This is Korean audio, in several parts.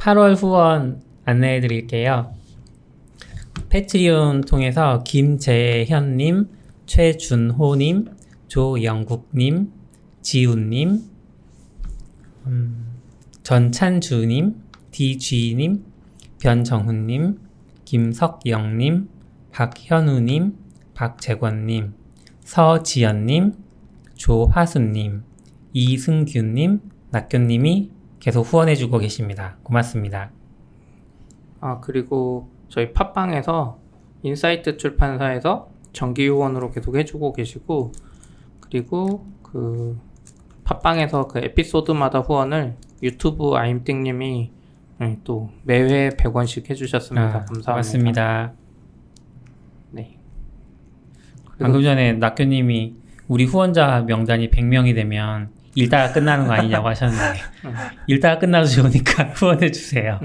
8월 후원 안내해 드릴게요. 패트리온 통해서 김재현님, 최준호님, 조영국님, 지훈님, 음, 전찬주님, DG님, 변정훈님, 김석영님, 박현우님, 박재권님, 서지연님, 조화순님, 이승균님, 낙교님이 계속 후원해주고 계십니다. 고맙습니다. 아 그리고 저희 팟빵에서 인사이트 출판사에서 정기 후원으로 계속 해주고 계시고 그리고 그 팟빵에서 그 에피소드마다 후원을 유튜브 아임띵님이 네, 또 매회 100원씩 해주셨습니다. 아, 감사합니다. 고맙습니다. 네. 방금 전에 낙교님이 우리 후원자 명단이 100명이 되면 일다가 끝나는 거 아니냐고 하셨는데 일다가 끝나도 좋으니까 후원해 주세요.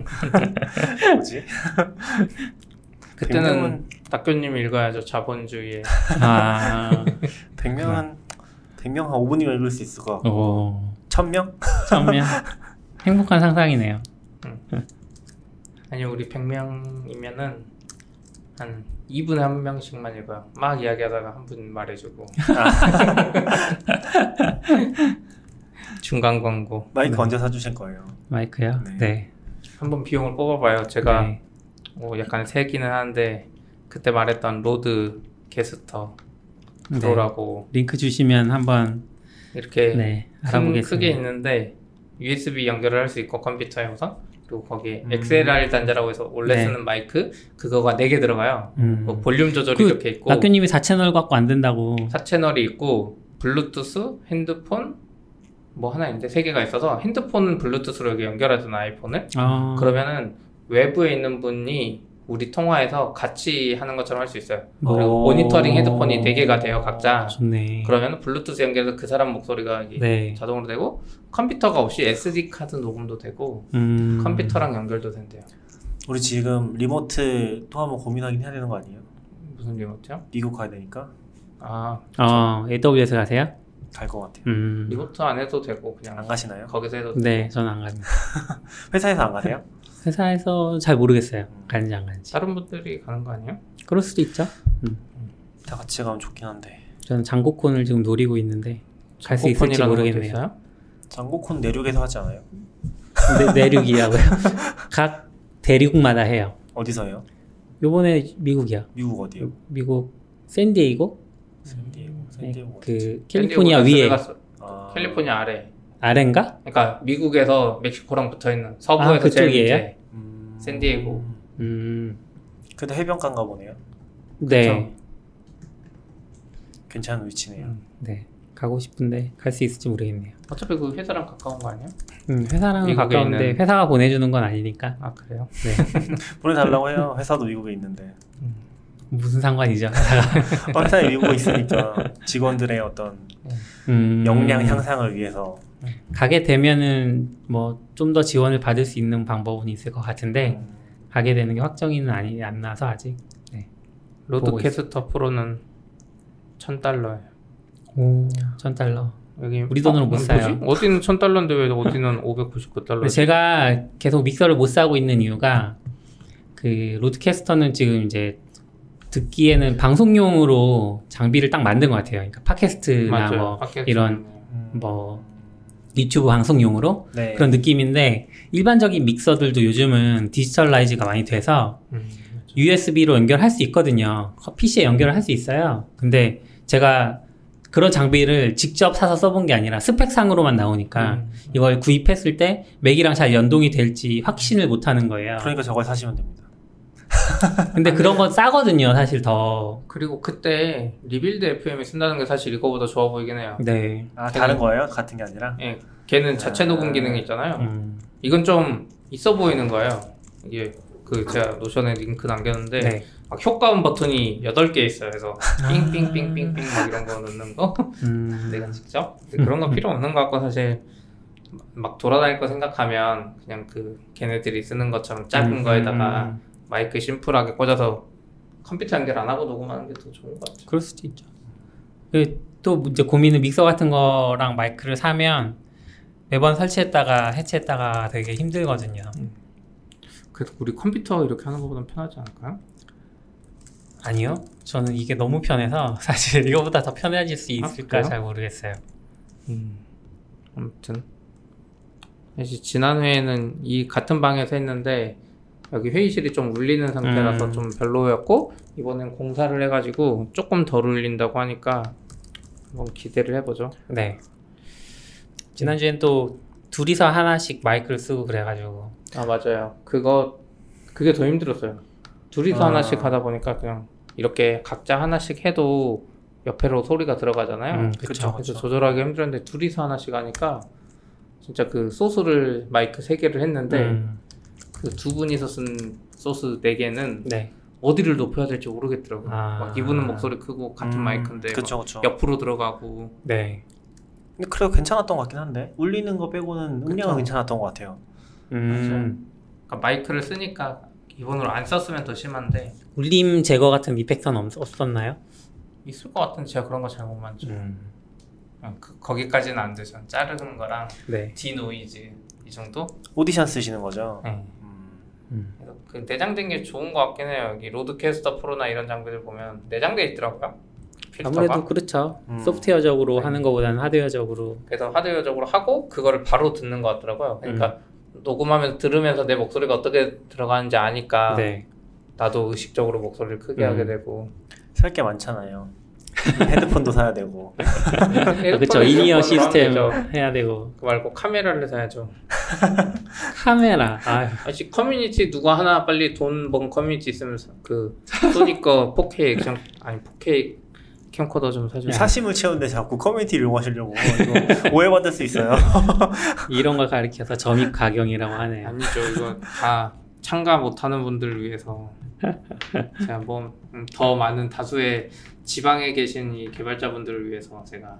뭐지? 그때는 낙교님 읽어야죠. 자본주의의 아, 100명은 100명 한 5분이면 읽을 수 있을 것 같고 오, 1000명? 처음이야. 행복한 상상이네요. 아니 우리 100명이면은 한 2분에 한 명씩만 읽어요. 막 이야기하다가 한 분 말해주고 중간 광고 마이크 언제 사주실 거예요? 마이크요? 네. 네. 한번 비용을 뽑아봐요. 제가 네. 뭐 약간 세기는 하는데 그때 말했던 로드캐스터 네. 프로라고 링크 주시면 한번 이렇게 네, 큰. 크게 있는데 USB 연결을 할 수 있고 컴퓨터에 우선 그리고 거기에 음. XLR 단자라고 해서 원래 네. 쓰는 마이크 그거가 4개 들어가요. 음. 뭐 볼륨 조절이 그 이렇게 있고 낙교님이 4채널 갖고 안 된다고. 4채널이 있고 블루투스, 핸드폰 뭐 하나 있는데 세 개가 있어서 핸드폰은 블루투스로 여기 연결하잖아 아이폰을 아, 그러면은 외부에 있는 분이 우리 통화해서 같이 하는 것처럼 할 수 있어요. 그리고 오. 모니터링 헤드폰이 4개가 돼요 각자 좋네. 그러면 블루투스 연결해서 그 사람 목소리가 네. 자동으로 되고 컴퓨터가 없이 SD 카드 녹음도 되고 음. 컴퓨터랑 연결도 된대요. 우리 지금 리모트 또 한번 고민하긴 해야 되는 거 아니에요? 무슨 리모트요? 미국 가야 되니까 아 어, AWS 가세요? 갈 것 같아요. 음. 리모트 안 해도 되고 그냥 안 가시나요? 거기서 해도 되고. 네, 저는 안 갑니다. 회사에서 안 가세요? 회사에서 잘 모르겠어요. 가는지 안 가는지. 다른 분들이 가는 거 아니에요? 그럴 수도 있죠. 다 같이 가면 좋긴 한데 저는 장고콘을 지금 노리고 있는데 갈 수 있을지 모르겠네요. 장고콘 내륙에서 하지 않아요? 내, 내륙이라고요. 각 대륙마다 해요. 어디서요? 요번에 미국이야. 미국 어디요? 미국 샌디에이고? 네, 어디? 그 캘리포니아 위에 아, 캘리포니아 아래. 아래인가? 그러니까 미국에서 멕시코랑 붙어 있는 서부에서 아, 제일 그쪽이에요? 음, 샌디에고. 음, 근데 해변가인가 보네요. 네, 괜찮은 위치네요. 네. 가고 싶은데 갈 수 있을지 모르겠네요. 어차피 그 회사랑 가까운 거 아니에요? 음, 회사랑 가까운데 있는- 회사가 보내주는 건 아니니까. 아 그래요? 네. 보내달라고 해요. 회사도 미국에 있는데. 무슨 상관이죠? 회사에 미국에 있으니까 직원들의 어떤 음, 역량 향상을 위해서 가게 되면은 뭐 좀 더 지원을 받을 수 있는 방법은 있을 것 같은데 음, 가게 되는 게 확정이는 아니 안 나서 아직. 보고 로드캐스터 프로는 천 달러예요. 오, 천 달러. 여기 우리 돈으로 못 뭐지? 사요. 어디는 천 달러인데 왜 어디는 599 달러? 근데 제가 계속 믹서를 못 사고 있는 이유가 그 로드캐스터는 지금 이제 듣기에는 방송용으로 장비를 딱 만든 것 같아요. 그러니까 팟캐스트나 뭐 이런 음, 뭐 유튜브 방송용으로 네. 그런 느낌인데 일반적인 믹서들도 요즘은 digitalize가 많이 돼서 음, USB로 연결할 수 있거든요. PC에 연결을 할 수 있어요. 근데 제가 그런 장비를 직접 사서 써본 게 아니라 스펙상으로만 나오니까 음. 이걸 구입했을 때 맥이랑 잘 연동이 될지 확신을 못 하는 거예요. 그러니까 저걸 사시면 됩니다. 근데 그런 건 싸거든요, 사실 더. 그리고 그때 리빌드 FM이 쓴다는 게 사실 이거보다 좋아 보이긴 해요. 네. 아 다른 거예요? 같은 게 아니라? 예, 걔는 자체 녹음 기능이 있잖아요. 음. 이건 좀 있어 보이는 거예요. 이게 그 제가 노션에 링크 남겼는데 네. 막 효과음 버튼이 8개 있어요. 그래서 삥삥삥삥삥 막 이런 거 넣는 거 음. 내가 직접 근데 그런 거 필요 없는 것 같고 사실 막 돌아다닐 거 생각하면 그냥 그 걔네들이 쓰는 것처럼 작은 음, 거에다가 음. 마이크 심플하게 꽂아서 컴퓨터 연결 안 하고 녹음하는 게 더 좋은 것 같아요. 그럴 수도 있죠. 그또 이제 고민은 믹서 같은 거랑 마이크를 사면 매번 설치했다가 해체했다가 되게 힘들거든요. 그래도 우리 컴퓨터 이렇게 하는 것보다 편하지 않을까요? 아니요. 저는 이게 너무 편해서 사실 이거보다 더 편해질 수 아, 있을까 그래요? 잘 모르겠어요. 음. 아무튼 사실 지난 회에는 이 같은 방에서 했는데 여기 회의실이 좀 울리는 상태라서 음. 좀 별로였고 이번엔 공사를 해가지고 조금 덜 울린다고 하니까 한번 기대를 해보죠. 네. 지난주엔 또 둘이서 하나씩 마이크를 쓰고 그래가지고 아 맞아요. 그거 그게 더 힘들었어요. 둘이서 아. 하나씩 하다 보니까 그냥 이렇게 각자 하나씩 해도 옆에로 소리가 들어가잖아요. 음, 그쵸. 그래서 조절하기 힘들었는데 둘이서 하나씩 하니까 진짜 그 소스를 마이크 세 개를 했는데 음, 그 두 분이서 쓴 소스 네 개는 네. 어디를 높여야 될지 모르겠더라고요. 아. 막 이분은 목소리 크고 같은 음, 마이크인데 그쵸 막 그쵸. 옆으로 들어가고 네. 근데 그래도 괜찮았던 것 같긴 한데 울리는 거 빼고는 음량은 그쵸. 괜찮았던 것 같아요. 음, 그러니까 마이크를 쓰니까 기본으로 안 썼으면 더 심한데 울림 제거 같은 effector는 없, 없었나요? 있을 것 같은데 제가 그런 거 잘 못 만져. 음, 요 그, 거기까지는 안 되죠. 자르는 거랑 네. denoise 이 정도? 오디션 쓰시는 거죠? 네. 음. 음. 그래서 그 내장된 게 좋은 것 같긴 해요. 여기 로드캐스터 프로나 이런 장비들 보면 내장돼 있더라고요. 필터가. 아무래도 그렇죠. 음. 소프트웨어적으로 네. 하는 것보다는 하드웨어적으로. 그래서 하드웨어적으로 하고 그거를 바로 듣는 것 같더라고요. 그러니까 녹음하면서 들으면서 내 목소리가 어떻게 들어가는지 아니까 네. 나도 의식적으로 목소리를 크게 음. 하게 되고 살 게 많잖아요. 헤드폰도 사야 되고. 그렇죠. in-ear 시스템 해야 되고 그 말고 카메라를 사야죠. 카메라. 아, 아직 커뮤니티 누가 하나 빨리 돈 번 커뮤니티 있으면 사- 그 소니 거 4K 액션 아니 4K 캠코더 좀 사줘. 사심을 채우는데 자꾸 커뮤니티 이용하시려고 이거 오해받을 수 있어요. 이런 걸 가리켜서 점입 가경이라고 하네요. 아니죠. 이거 다 참가 못하는 분들을 위해서 제가 뭐 더 많은 다수의 지방에 계신 이 개발자분들을 위해서 제가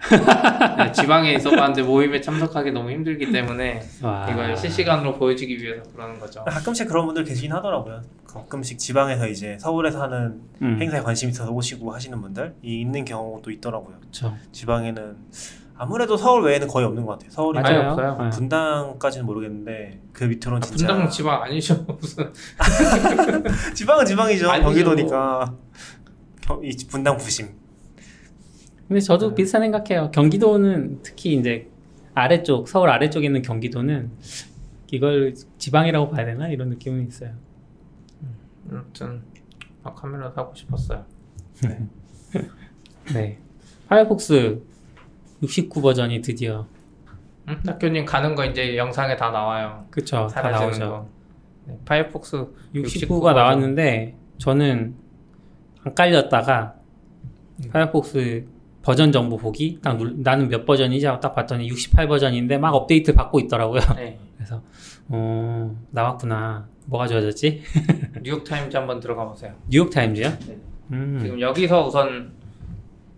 네, 지방에 있어봤는데 모임에 참석하기 너무 힘들기 때문에 와. 이걸 실시간으로 보여주기 위해서 그러는 거죠. 가끔씩 그런 분들 계시긴 하더라고요. 가끔씩 지방에서 이제 서울에서 하는 음, 행사에 관심 있어서 오시고 하시는 분들 이 있는 경우도 있더라고요. 그렇죠. 지방에는 아무래도 서울 외에는 거의 없는 것 같아요. 서울이 맞아요. 없어요. 네. 분당까지는 모르겠는데 그 밑으로는 진짜 분당 지방 아니죠 무슨 지방은 지방이죠. 아니죠. 경기도니까 겨- 이 분당 부심. 근데 저도 비슷한 생각해요. 경기도는 특히 이제 아래쪽 서울 아래쪽에 있는 경기도는 이걸 지방이라고 봐야 되나 이런 느낌은 있어요. 아무튼 아, 카메라 사고 싶었어요. 네. 파이어폭스 69 버전이 드디어 응? 학교님 가는 거 이제 영상에 다 나와요. 그쵸 다 나오죠. 거. 네, 파이어폭스 69가 나왔는데 저는 안 깔렸다가 음. 파이어폭스 버전 정보 보기 딱 눌, 나는 몇 버전이지 하고 딱 봤더니 68 버전인데 막 업데이트 받고 있더라고요. 네. 그래서 어 나왔구나. 뭐가 좋아졌지? 뉴욕 타임즈 한번 들어가 보세요. 뉴욕 타임즈요? 네. 음. 지금 여기서 우선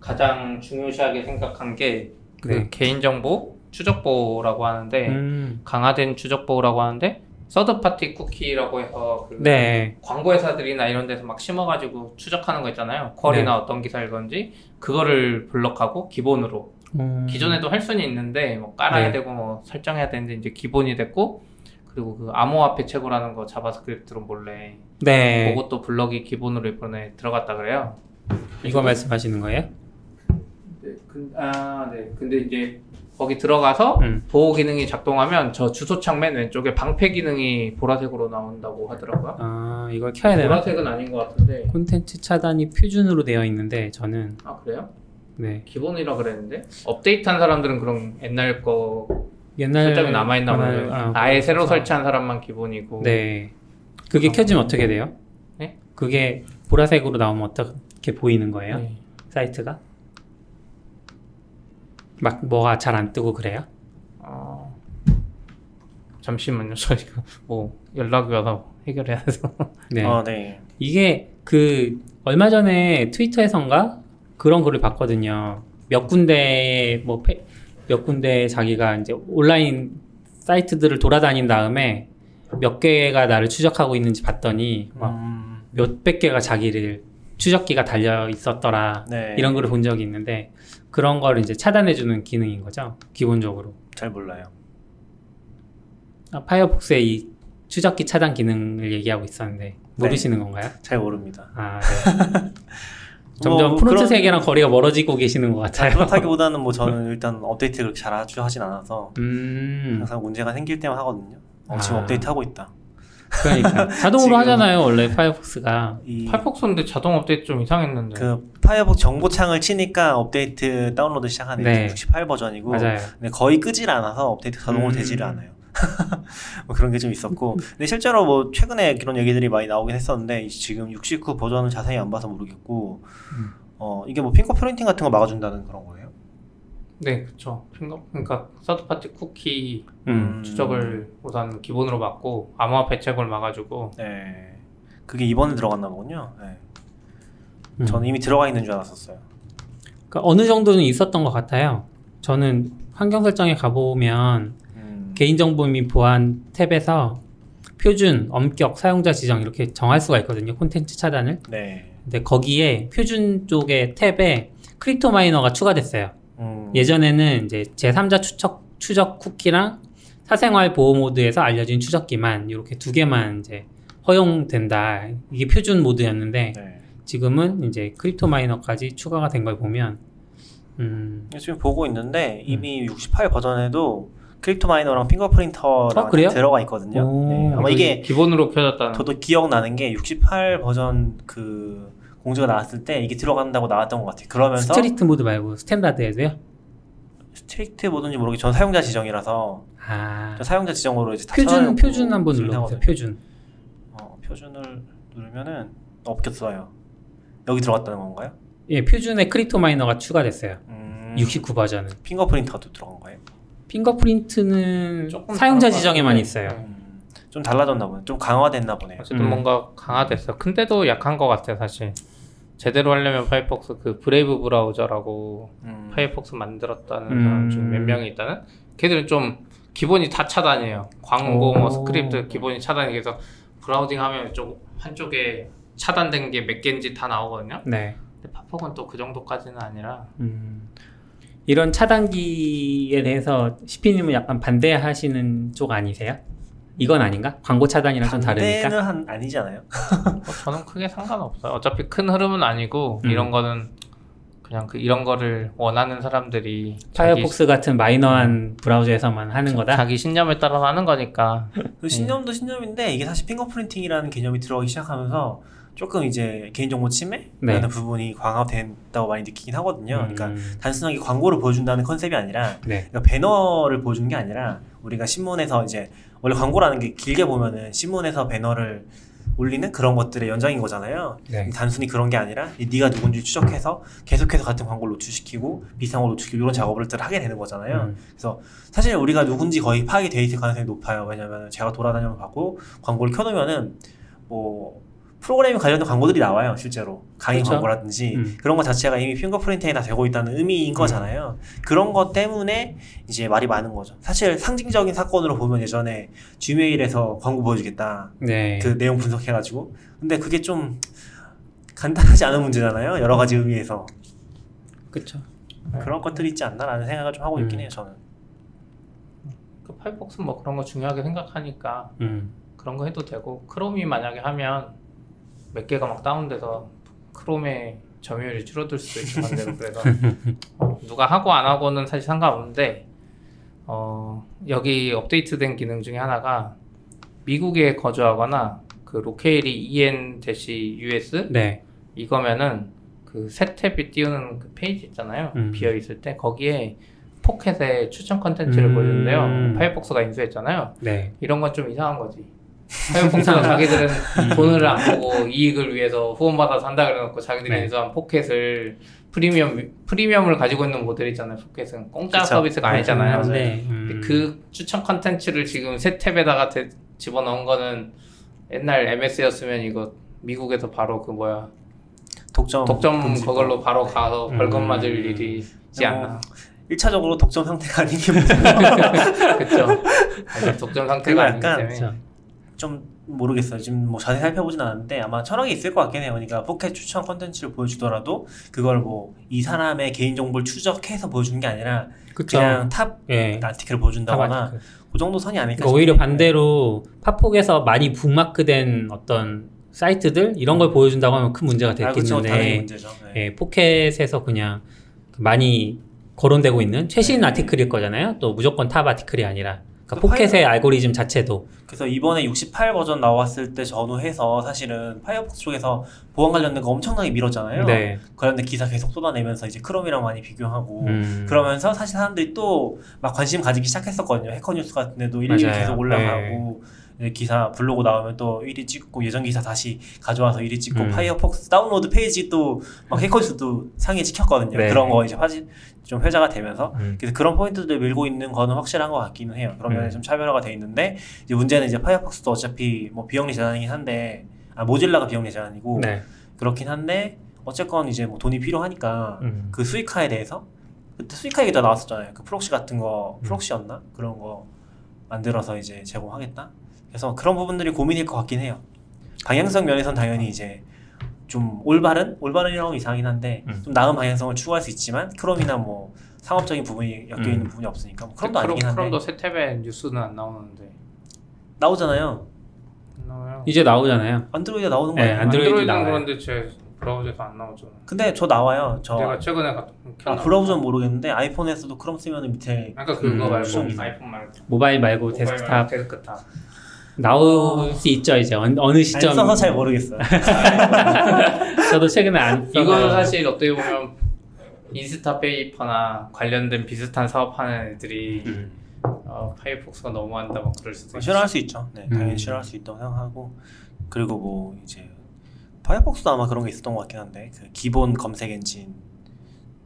가장 중요시하게 생각한 게그 네. 개인정보 추적 보호라고 하는데 음. 강화된 추적 보호라고 하는데 third party 쿠키라고 해서 그 네. 광고 회사들이나 이런 데서 막 심어가지고 추적하는 거 있잖아요. query나 어떤 기사 읽었는지 그거를 block하고 기본으로 음. 기존에도 할 수는 있는데 뭐 깔아야 네. 되고 뭐 설정해야 되는데 이제 기본이 됐고 그리고 그 암호화폐 채굴하는 거 JavaScript로 몰래 네. 그것도 block이 기본으로 이번에 들어갔다 그래요. 이거 말씀하시는 거예요? 네, 근, 아, 네. 근데 이제 거기 들어가서 음. 보호 기능이 작동하면 저 주소창 맨 왼쪽에 방패 기능이 보라색으로 나온다고 하더라고요. 아, 이걸 켜야 되나? 보라색은 아닌 것 같은데. 콘텐츠 차단이 표준으로 되어 있는데 저는 아 그래요? 네. 기본이라 그랬는데 업데이트한 사람들은 그럼 옛날 거 옛날 설정이 남아 있나 보네. 아, 아예 새로 그렇구나. 설치한 사람만 기본이고. 네. 그게 켜지면 어떻게 돼요? 네? 그게 보라색으로 나오면 어떻게 보이는 거예요? 네. 사이트가? 막 뭐가 잘 안 뜨고 그래요? 어... 잠시만요. 저 이거 뭐 연락이 와서 해결해야 돼서. 네. 아, 네. 이게 그 얼마 전에 트위터에선가 그런 글을 봤거든요. 몇 군데 뭐몇 군데 자기가 이제 온라인 사이트들을 돌아다닌 다음에 몇 개가 나를 추적하고 있는지 봤더니 막 음, 몇백 개가 자기를 추적기가 달려 있었더라 네. 이런 글을 본 적이 있는데 그런 거를 이제 차단해주는 기능인 거죠 기본적으로 잘 몰라요. 아, 파이어폭스에 이 추적기 차단 기능을 얘기하고 있었는데 모르시는 네. 건가요? 잘 모릅니다. 아, 네. 점점 뭐, front 그런... 세계랑 거리가 멀어지고 계시는 것 같아요. 그렇다기보다는 뭐 저는 일단 업데이트 그렇게 자주 하진 않아서 음... 항상 문제가 생길 때만 하거든요. 어, 지금 아... 업데이트 하고 있다. 그러니까 자동으로 하잖아요 원래 파이어폭스가 이... 파이어폭스인데 자동 업데이트 좀 이상했는데 그 파이어폭스 정보창을 치니까 업데이트 다운로드 시작하는 네. 68 버전이고 맞아요. 근데 거의 끄질 않아서 업데이트 자동으로 음... 되지를 않아요 뭐 그런 게 좀 있었고 근데 실제로 뭐 최근에 그런 얘기들이 많이 나오긴 했었는데 지금 69 버전은 자세히 안 봐서 모르겠고 음. 어 이게 뭐 fingerprinting 같은 거 막아준다는 그런 거예요? 네, 그렇죠. 핑거 그러니까 third party 쿠키 음. 추적을 우선 기본으로 막고 암호화폐 채굴을 막아주고. 네, 그게 이번에 들어갔나 보군요. 네. 음. 저는 이미 들어가 있는 줄 알았었어요. 그러니까 어느 정도는 있었던 것 같아요. 저는 환경 설정에 가보면 개인정보 및 보안 탭에서 표준, 엄격, 사용자 지정 이렇게 정할 수가 있거든요. 콘텐츠 차단을. 네. 근데 거기에 표준 쪽의 탭에 crypto miner가 추가됐어요. 음. 예전에는 이제 제3자 추적, 추적 쿠키랑 사생활 보호 모드에서 알려진 추적기만 이렇게 두 개만 이제 허용된다. 이게 표준 모드였는데 네. 지금은 이제 crypto miner까지 추가가 된 걸 보면 음. 지금 보고 있는데 이미 음. 68 버전에도 crypto miner랑 fingerprinter랑 어, 들어가 있거든요. 네, 아마 이게 기본으로 켜졌다는. 저도 기억나는 게 68 버전 그 공지가 나왔을 때 이게 들어간다고 나왔던 것 같아요. 그러면서 strict 모드 말고 standard에도요? strict 모드인지 모르게 전 사용자 지정이라서 아. 사용자 지정으로 이제 표준 표준 한번 눌러보세요. 표준. 어, 표준을 누르면은 없겠어요. 여기 들어갔다는 건가요? 예, 표준에 crypto miner가 추가됐어요. 음... 69 버전은. fingerprinter도 들어간 거예요? fingerprint는 사용자 지정에만 있어요. 음, 좀 달라졌나 보네. 좀 강화됐나 보네요. 어쨌든 음. 뭔가 강화됐어. 근데도 약한 것 같아요, 사실. 제대로 하려면 파이어폭스 그 브레이브 브라우저라고 음. 파이어폭스 만들었다는 음. 사람 중 몇 명이 있다는 걔들은 좀 기본이 다 차단이에요. 광고, 뭐 스크립트 기본이 차단이 돼서 browsing 하면 좀 한쪽에 차단된 게 몇 개인지 다 나오거든요. 네. 근데 파폭은 또 그 정도까지는 아니라 음. 이런 차단기에 대해서 시피님은 약간 반대하시는 쪽 아니세요? 이건 아닌가? 광고 차단이랑 좀 다르니까? 반대는 한, 아니잖아요. 뭐 저는 크게 상관없어요. 어차피 큰 흐름은 아니고 음. 이런 거는 그냥 그 이런 거를 원하는 사람들이 파이어폭스 같은 마이너한 브라우저에서만 하는 거다. 자기 신념에 따라 하는 거니까. 그 신념도 신념인데 이게 사실 핑거프린팅이라는 개념이 들어가기 시작하면서 조금 이제 개인정보 침해라는 네. 부분이 강화된다고 많이 느끼긴 하거든요. 음. 그러니까 단순하게 광고를 보여준다는 컨셉이 아니라 네. 그러니까 배너를 보여주는 게 아니라 우리가 신문에서 이제 원래 광고라는 게 길게 보면은 신문에서 배너를 올리는 그런 것들의 연장인 거잖아요. 네. 단순히 그런 게 아니라 네가 누군지 추적해서 계속해서 같은 광고를 노출시키고 비슷한 걸 노출시키고 이런 작업을 하게 되는 거잖아요. 음. 그래서 사실 우리가 누군지 거의 파악이 돼 있을 가능성이 높아요. 왜냐면 제가 돌아다니면 봤고 광고를 켜놓으면은 뭐 프로그래밍 관련된 광고들이 나와요 실제로 강의 그렇죠? 광고라든지 음. 그런 것 자체가 이미 핑거프린팅이 다 되고 있다는 의미인 음. 거잖아요 그런 것 때문에 이제 말이 많은 거죠 사실 상징적인 사건으로 보면 예전에 지메일에서 광고 보여주겠다 네. 그 내용 분석해가지고 근데 그게 좀 간단하지 않은 문제잖아요 여러 가지 의미에서 그렇죠 그런 것들이 있지 않나라는 생각을 좀 하고 음. 있긴 해요 저는 그 파이폭스 뭐 그런 거 중요하게 생각하니까 음. 그런 거 해도 되고 크롬이 만약에 하면 몇 개가 막 다운돼서 크롬의 점유율이 줄어들 수도 있을 건데 그래서 어, 누가 하고 안 하고는 사실 상관없는데 어, 여기 업데이트된 기능 중에 하나가 미국에 거주하거나 그 locale이 en-us 네. 이거면은 그 새 탭이 띄우는 그 페이지 있잖아요 음. 비어 있을 때 거기에 포켓에 추천 컨텐츠를 음. 보여주는데요 파이어폭스가 인수했잖아요 네. 이런 건 좀 이상한 거지 화염풍차가 자기들은 돈을 안 보고 이익을 위해서 후원받아서 한다 그래놓고 자기들이 네. 인수한 포켓을 freemium freemium을 가지고 있는 모델 있잖아요. 포켓은 공짜 그쵸. 서비스가 아니잖아요. 네. 음. 그 추천 컨텐츠를 지금 새 탭에다가 대, 집어넣은 거는 옛날 MS였으면 이거 미국에서 바로 그 뭐야 독점 독점 그걸로 바로 가서 음. 벌금 맞을 일이지 않나. 1차적으로 독점 상태가 아닌 게 문제죠. 그렇죠. 독점 상태가 아니기 때문에. 좀 모르겠어요. 지금 뭐 자세히 살펴보진 않았는데 아마 철학이 있을 것 같긴 해요. 그러니까 포켓 추천 컨텐츠를 보여주더라도 그걸 뭐 이 사람의 개인 정보를 추적해서 보여주는 게 아니라 그쵸. 그냥 top 예. article을 보여준다거나 그 정도 선이 아닐까 그러니까 오히려 반대로 파폭에서 많이 북마크된 어떤 사이트들 이런 걸 보여준다고 하면 큰 문제가 됐겠는데 아, 네. 예, 포켓에서 그냥 많이 거론되고 있는 최신 네. article일 거잖아요. 또 무조건 top article이 아니라 그러니까 포켓의 파이어... 알고리즘 자체도. 그래서 이번에 68 버전 나왔을 때 전후해서 사실은 파이어폭스 쪽에서 보안 관련된 거 엄청나게 밀었잖아요. 네. 관련된 기사 계속 쏟아내면서 이제 크롬이랑 많이 비교하고 음. 그러면서 사실 사람들이 또 막 관심 가지기 시작했었거든요. 해커 뉴스 같은 데도 1위 계속 올라가고 네. 기사 블로그 나오면 또 1위 찍고 예전 기사 다시 가져와서 1위 찍고 음. 파이어폭스 다운로드 페이지 또 막 해커뉴스도 상위 찍혔거든요. 네. 그런 거 이제 화질 좀 회자가 되면서 음. 그래서 그런 포인트들 밀고 있는 거는 확실한 것 같기는 해요. 그런 면에 음. 좀 차별화가 돼 있는데 이제 문제는 이제 파이어폭스도 어차피 뭐 비영리 재단이긴 한데 아 모질라가 비영리 재단이고 네. 그렇긴 한데 어쨌건 이제 뭐 돈이 필요하니까 음. 그 수익화에 대해서 그때 수익화 얘기도 나왔었잖아요. 그 proxy 같은 거 음. proxy였나 그런 거 만들어서 이제 제공하겠다. 그래서 그런 부분들이 고민일 것 같긴 해요. 방향성 면에선 당연히 이제 좀 올바른 올바른이라고 이상하긴 한데 음. 좀 나은 방향성을 추구할 수 있지만 크롬이나 뭐 상업적인 부분이 엮여 있는 음. 부분이 없으니까 뭐 크롬도 아니긴 한데 크롬도 새 탭에 뉴스는 안 나오는데 나오잖아요. 나와요. 이제 나오잖아요. 안드로이드 나오는 거예요. 네, 안드로이드 나와요. 그런데 제 브라우저에서 안 나오잖아. 근데 저 나와요. 저 내가 최근에 갔 아, 브라우저는 모르겠는데 아이폰에서도 크롬 쓰면 밑에 아까 그거 음, 말고 아이폰 말고 모바일 말고 모바일 데스크탑 데스크탑 나올 수 있죠 이제 어 느, 시점 써서 잘 모르겠어요. 저도 최근에 안 써서 이거는 사실 어떻게 보면 Instapaper나 관련된 비슷한 사업하는 애들이 음. 어, 파이어폭스가 너무한다 막 그럴 수도 있어. 싫어할 수 있죠. 네, 당연히 음. 싫어할 수 있다고 생각하고 그리고 뭐 이제 파이어폭스도 아마 그런 게 있었던 것 같긴 한데 그 기본 검색 엔진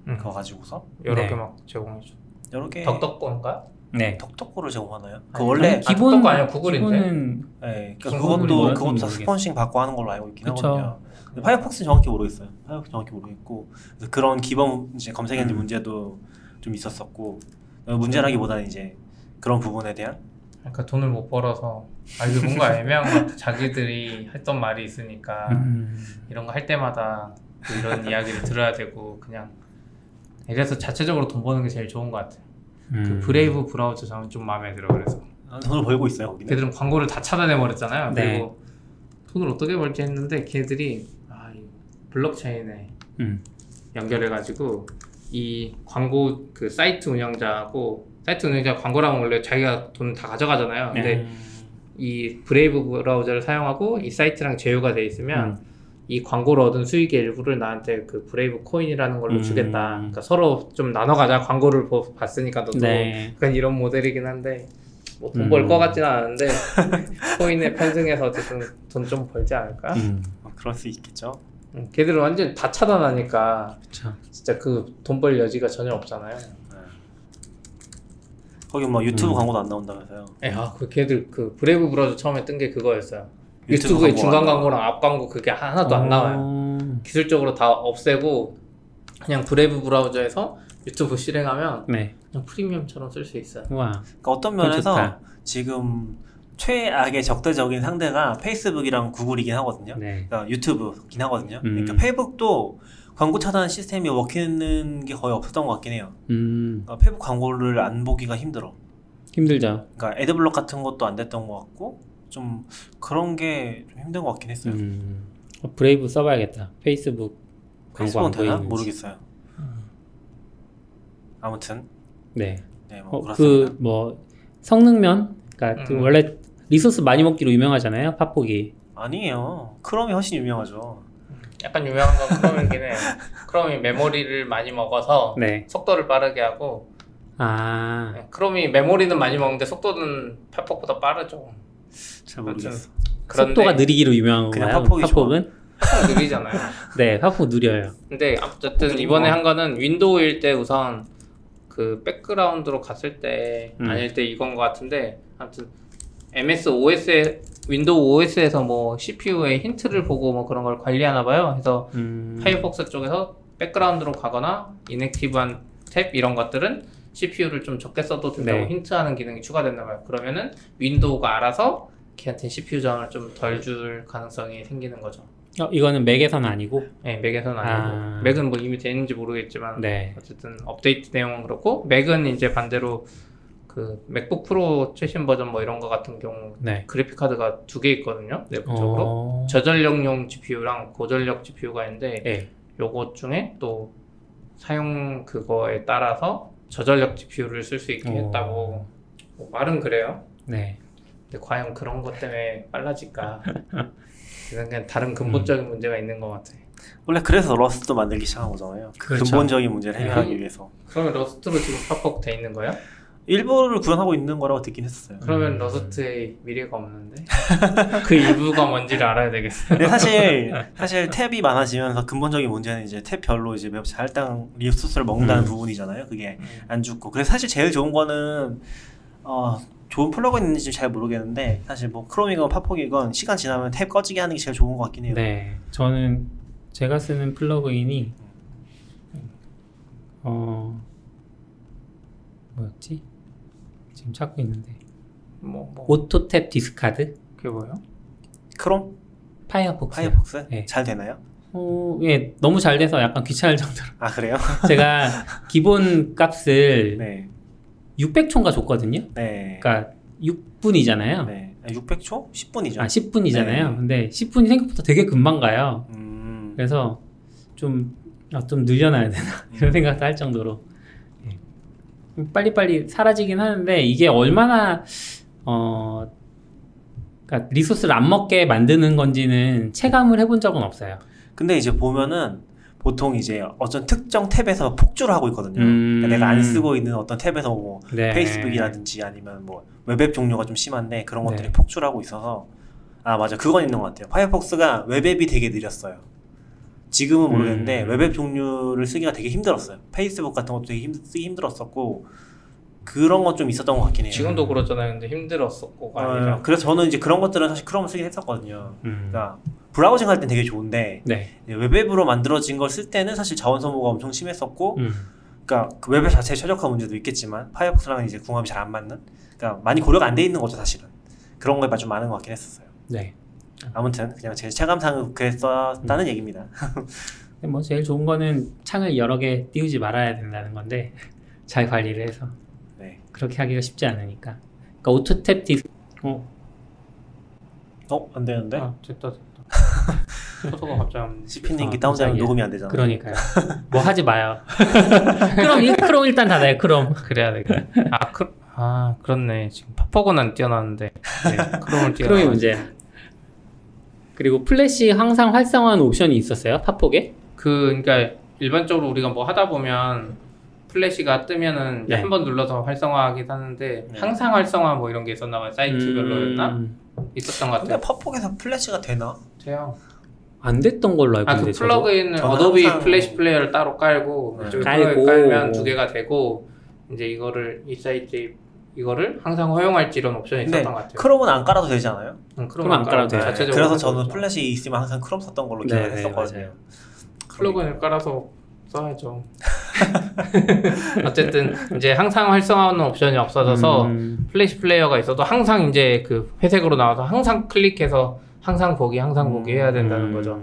음. 그거 가지고서 여러 네. 개 막 제공해줘. 여러 개. DuckDuckGo인가? 네. DuckDuckGo를 제공하나요? 그 원래 기본 아, 아니야 구글인데. 네, 그러니까 그것도 그것도 다 스폰싱 받고 하는 걸로 알고 있긴 그쵸. 하거든요. 근데 파이어폭스는 정확히 모르겠어요. 파이어폭스 정확히 모르겠고 그래서 그런 기본 이제 검색 엔진 음. 문제도 좀 있었었고 문제라기보다는 이제 그런 부분에 대한 그러니까 돈을 못 벌어서 아 이게 뭔가 애매한 것 같아. 자기들이 했던 말이 있으니까 음. 이런 거 할 때마다 이런 이야기를 들어야 되고 그냥 그래서 자체적으로 돈 버는 게 제일 좋은 것 같아요. 그 음. 그 브레이브 브라우저 저는 좀 마음에 들어 그래서 아, 돈을 벌고 있어요 거기는 걔들은 광고를 다 차단해 버렸잖아요 네. 그리고 돈을 어떻게 벌지 했는데 걔들이 아, 블록체인에 음. 연결해 가지고 이 광고 그 사이트 운영자하고 사이트 운영자 광고라면 원래 자기가 돈 다 가져가잖아요 근데 음. 이 브레이브 브라우저를 사용하고 이 사이트랑 제휴가 돼 있으면 음. 이 광고를 얻은 수익의 일부를 나한테 그 브레이브 코인이라는 걸로 음. 주겠다. 그러니까 서로 좀 나눠가자. 광고를 봤으니까 너도 네. 약간 이런 모델이긴 한데 뭐 돈 벌것 음. 같지는 않은데 코인에 편승해서 어쨌든 돈 좀 벌지 않을까? 음. 뭐 그럴 수 있겠죠. 음, 걔들은 완전 다 차단하니까 그쵸. 진짜 그 돈 벌 여지가 전혀 없잖아요. 네. 거기 뭐 유튜브 음. 광고도 안 나온다면서요? 예, 아, 그 걔들 그 브레이브 브라우저 처음에 뜬 게 그거였어요. 유튜브 에 중간 광고랑 앞 광고 그게 하나도 안 나와요. 어. 기술적으로 다 없애고 그냥 브레이브 브라우저에서 유튜브 실행하면 네. 그냥 프리미엄처럼 쓸 수 있어요. 와. 그러니까 어떤 면에서 지금 최악의 적대적인 상대가 페이스북이랑 구글이긴 하거든요. 네. 그러니까 유튜브긴 하거든요. 음. 그러니까 페북도 광고 차단 시스템이 먹히는 게 거의 없었던 것 같긴 해요. 음. 그러니까 페북 광고를 안 보기가 힘들어. 힘들죠. 그러니까 Adblock 같은 것도 안 됐던 것 같고 좀 그런 게 좀 힘든 것 같긴 했어요. 음, 어, 브레이브 써봐야겠다. 페이스북 광고 안 되나? 모르겠어요. 아무튼 네. 네, 뭐 어, 그뭐 성능면, 그러니까 그 음. 그 원래 리소스 많이 먹기로 유명하잖아요. 파폭이. 아니에요. 크롬이 훨씬 유명하죠. 약간 유명한 건 크롬이긴 해. 크롬이 메모리를 많이 먹어서 네. 속도를 빠르게 하고. 아. 네, 크롬이 메모리는 많이 먹는데 속도는 파폭보다 빠르죠. 잘 모르겠어. 속도가 느리기로 유명한 건가요? 파폭은? 느리잖아요. 네, 파폭 느려요. 근데 어쨌든 이번에 한 거는 윈도우일 때 우선 그 백그라운드로 갔을 때 음. 아닐 때 이건 것 같은데 아무튼 MS OS에 윈도우 OS에서 뭐 CPU의 힌트를 보고 뭐 그런 걸 관리하나 봐요. 그래서 음. 파이어폭스 쪽에서 백그라운드로 가거나 inactive한 탭 이런 것들은 CPU를 좀 적게 써도 된다고 네. 힌트하는 기능이 추가됐나 봐요. 그러면은 윈도우가 알아서 걔한테 CPU 자원을 좀 덜 줄 가능성이 생기는 거죠. 어, 이거는 맥에서는 아니고? 네, 맥에서는 아니고. 아... 맥은 뭐 이미 되는지 모르겠지만, 네. 어쨌든 업데이트 내용은 그렇고, 맥은 이제 반대로 그 맥북 프로 최신 버전 뭐 이런 거 같은 경우 네. 그래픽 카드가 두 개 있거든요 내부적으로 어... 저전력용 GPU랑 고전력 GPU가 있는데 네. 요것 중에 또 사용 그거에 따라서 저전력 GPU를 쓸 수 있게 어... 했다고 뭐 말은 그래요. 네. 근데 과연 그런 것 때문에 빨라질까? 그냥 다른 근본적인 음. 문제가 있는 것 같아. 원래 그래서 Rust 만들기 시작한 거잖아요. 그 그렇죠. 근본적인 문제를 해결하기 네. 위해서. 그러면 Rust로 지금 파폭 돼 있는 거야? 일부를 구현하고 있는 거라고 듣긴 했었어요. 그러면 음. Rust의 미래가 없는데 그 일부가 뭔지를 알아야 되겠어요. 근데 사실 사실 탭이 많아지면서 근본적인 문제는 이제 탭별로 이제 웹 할당 리소스를 먹는다는 음. 부분이잖아요. 그게 음. 안 죽고 그래서 사실 제일 좋은 거는 어 좋은 플러그인 있는지 잘 모르겠는데 사실 뭐 크롬이건 파폭이건 시간 지나면 탭 꺼지게 하는 게 제일 좋은 것 같긴 해요. 네, 저는 제가 쓰는 플러그인이 어 뭐였지? 지금 찾고 있는데 뭐, 뭐. Auto Tab Discard 그게 뭐예요? 크롬? 파이어폭스 파이어폭스? 네. 잘 되나요? 어, 예, 너무 잘 돼서 약간 귀찮을 정도로. 아, 그래요? 제가 기본 값을 네. 600초인가 줬거든요. 네. 그러니까 6분이잖아요. 네. 600초? 10분이죠. 아, 10분이잖아요. 네. 근데 10분이 생각보다 되게 금방 가요. 음... 그래서 좀, 아, 좀 늘려놔야 되나? 이런 생각도 할 정도로. 빨리빨리 사라지긴 하는데 이게 얼마나 어 그러니까 리소스를 안 먹게 만드는 건지는 체감을 해본 적은 없어요. 근데 이제 보면은 보통 이제 어떤 특정 탭에서 폭주를 하고 있거든요. 음... 그러니까 내가 안 쓰고 있는 어떤 탭에서 뭐 네. 페이스북이라든지 아니면 뭐 웹앱 종류가 좀 심한데 그런 것들이 네. 폭주를 하고 있어서 아 맞아 그건 있는 것 같아요. 파이어폭스가 웹앱이 되게 느렸어요. 지금은 모르겠는데 음. 웹앱 종류를 쓰기가 되게 힘들었어요. 페이스북 같은 것도 되게 힘, 쓰기 힘들었었고 그런 건좀 있었던 것 같긴 해요. 지금도 그렇잖아요. 근데 힘들었었고 어, 그래서 저는 이제 그런 것들은 사실 크롬을 쓰긴 했었거든요. 음. 그러니까 브라우징 할 땐 되게 좋은데 네. 웹앱으로 만들어진 걸 쓸 때는 사실 자원 소모가 엄청 심했었고 음. 그러니까 그 웹앱 자체의 최적화 문제도 있겠지만 파이어폭스랑은 이제 궁합이 잘 안 맞는 그러니까 많이 고려가 안 돼 있는 거죠 사실은 그런 거에 좀 많은 것 같긴 했었어요. 네. 아무튼 그냥 제 체감상은 그랬었다는 음. 얘기입니다. 뭐 제일 좋은 거는 창을 여러 개 띄우지 말아야 된다는 건데 잘 관리를 해서 네. 그렇게 하기가 쉽지 않으니까. 그러니까 auto tab dis 어. 어? 안 되는데? 아, 됐다 됐다. 포토가 갑자기 CP님기 다운되면 녹음이 안 되잖아. 그러니까요. 뭐 하지 마요. 크롬, 크롬 일단 닫아요. 크롬. 그래야 되겠 아, 크, 아, 그렇네. 지금 안 띄워놨는데. 네, 크롬을 띄워. 크롬이 문제. 그리고 플래시 항상 활성화하는 옵션이 있었어요? 파폭에? 그 그러니까 일반적으로 우리가 뭐 하다 보면 플래시가 뜨면은 네. 한번 눌러서 활성화하긴 하는데 네. 항상 활성화 뭐 이런 게 있었나 봐요. 사이트별로였나? 음... 있었던 것 같아요. 근데 파폭에서 플래시가 되나? 돼요. 안 됐던 걸로 알고 있는데 아, 그 플러그인은 어도비 플래시 플레이어를 따로 깔고 네. 깔고 깔면 두 개가 되고 이제 이거를 이 사이트에 이거를 항상 허용할지 이런 옵션이 있었던 것 같아요. 크롬은 안 깔아도 되잖아요. 응, 크롬 안 깔아도 돼요. 네. 그래서 저는 플래시 있으면 항상 크롬 썼던 걸로 기억을 네, 했었거든요. 플러그인을 깔아서 써야죠. 어쨌든 이제 항상 활성화하는 옵션이 없어져서 음. 플래시 플레이어가 있어도 항상 이제 그 회색으로 나와서 항상 클릭해서 항상 보기 항상 보기 해야 된다는 음. 거죠.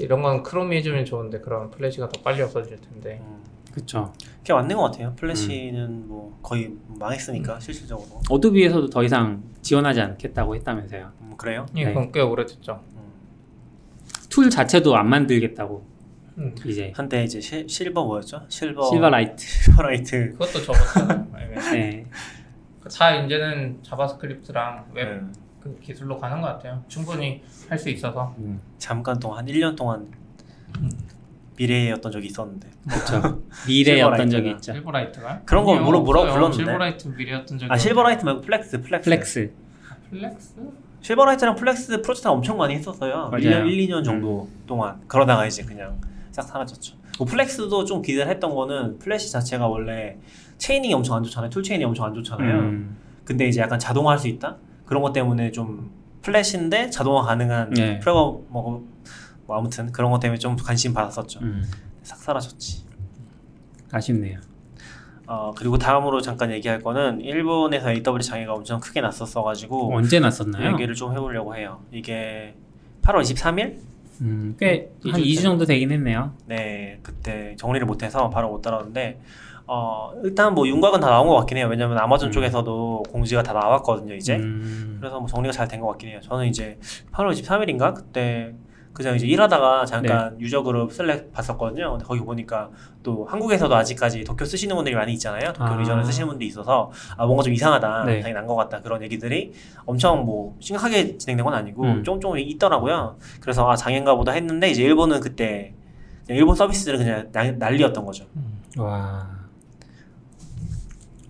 이런 건 크롬이 해주면 좋은데 그럼 플래시가 더 빨리 없어질 텐데. 음. 그쵸. 그게 맞는 것 같아요. 플래시는 음. 뭐 거의 망했으니까 음. 실질적으로. 어도비에서도 더 이상 지원하지 않겠다고 했다면서요. 음, 그래요? 예, 그건 꽤 오래됐죠. 음. 툴 자체도 안 만들겠다고. 음. 이제 한때 이제 시, 실버 뭐였죠? 실버 실버라이트. 실버라이트. 그것도 접었어요. 네. 다 이제는 JavaScript랑 웹 네. 그 기술로 가는 것 같아요. 충분히 할 수 있어서. 음. 잠깐 동안 한 1년 동안 떴던 적이 있었는데. 그렇죠. 떴던 적이 있죠. 실버라이트가? 그런 거 뭐라 뭐라고 불렀는데. 실버라이트 미래였던 적이. 아 실버라이트 말고 플렉스 플렉스. 플렉스. 아, 플렉스? 실버라이트랑 플렉스 프로젝트 엄청 많이 했었어요. 맞아요. 1년 1, 2년 정도 음. 동안 그러다가 이제 그냥 싹 사라졌죠. 뭐 플렉스도 좀 기대를 했던 거는 플래시 자체가 원래 chain이 엄청 안 좋잖아요. tool chain이 엄청 안 좋잖아요. 음. 근데 이제 약간 자동화할 수 있다? 그런 것 때문에 좀 플래시인데 자동화 가능한 네. flavor 뭐 뭐 아무튼 그런 것 때문에 좀 관심 받았었죠. 음. 싹 사라졌지. 아쉽네요. 어 그리고 다음으로 잠깐 얘기할 거는 일본에서 AW 장애가 엄청 크게 났었어가지고 언제 났었나요? 얘기를 좀 해보려고 해요. 이게 8월 23일? 음, 꽤한 2주 정도 되긴 했네요. 네, 그때 정리를 못해서 바로 못 따라오는데 어 일단 뭐 윤곽은 다 나온 것 같긴 해요. 왜냐면 아마존 음. 쪽에서도 공지가 다 나왔거든요, 이제. 음. 그래서 뭐 정리가 잘 된 것 같긴 해요. 저는 이제 8월 23일인가 그때 그냥 이제 일하다가 잠깐 네. 유저 그룹 슬랙 봤었거든요. 근데 거기 보니까 또 한국에서도 아직까지 도쿄 쓰시는 분들이 많이 있잖아요. 도쿄 아. 리전을 쓰시는 분들이 있어서 아 뭔가 좀 이상하다, 네. 당연히 난것 같다 그런 얘기들이 엄청 뭐 심각하게 진행된 건 아니고 음. 좀좀 있더라고요. 그래서 아 장애인가 보다 했는데 이제 일본은 그때 일본 서비스들은 그냥 난, 난리였던 거죠. 음. 와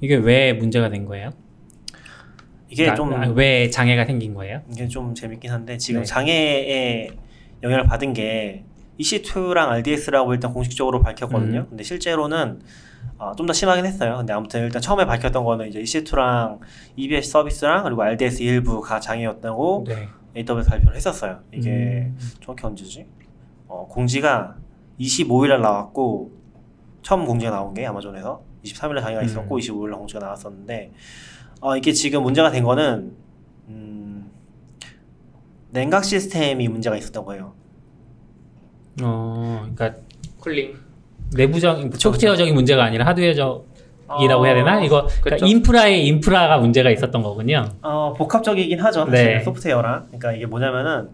이게 왜 문제가 된 거예요? 이게 좀 왜 장애가 생긴 거예요? 이게 좀 재밌긴 한데 지금 네. 장애에 영향을 받은 게 EC2랑 RDS라고 일단 공식적으로 밝혔거든요. 음. 근데 실제로는 어, 좀 더 심하긴 했어요. 근데 아무튼 일단 처음에 밝혔던 거는 이제 EC2랑 EBS 서비스랑 그리고 RDS 일부가 장애였다고 네. AWS 발표를 했었어요. 이게 음. 정확히 언제지? 어, 공지가 25일날 나왔고 처음 공지가 나온 게 아마존에서 23일날 장애가 음. 있었고 25일날 공지가 나왔었는데 어, 이게 지금 문제가 된 거는 냉각 시스템이 문제가 있었던 거예요. 어, 그러니까 cooling 내부적 소프트웨어적인 문제가 아니라 하드웨어적 이라고 해야 되나? 이거 그러니까 인프라의 인프라가 문제가 있었던 거군요. 어 복합적이긴 하죠. 네. 소프트웨어랑. 그러니까 이게 뭐냐면은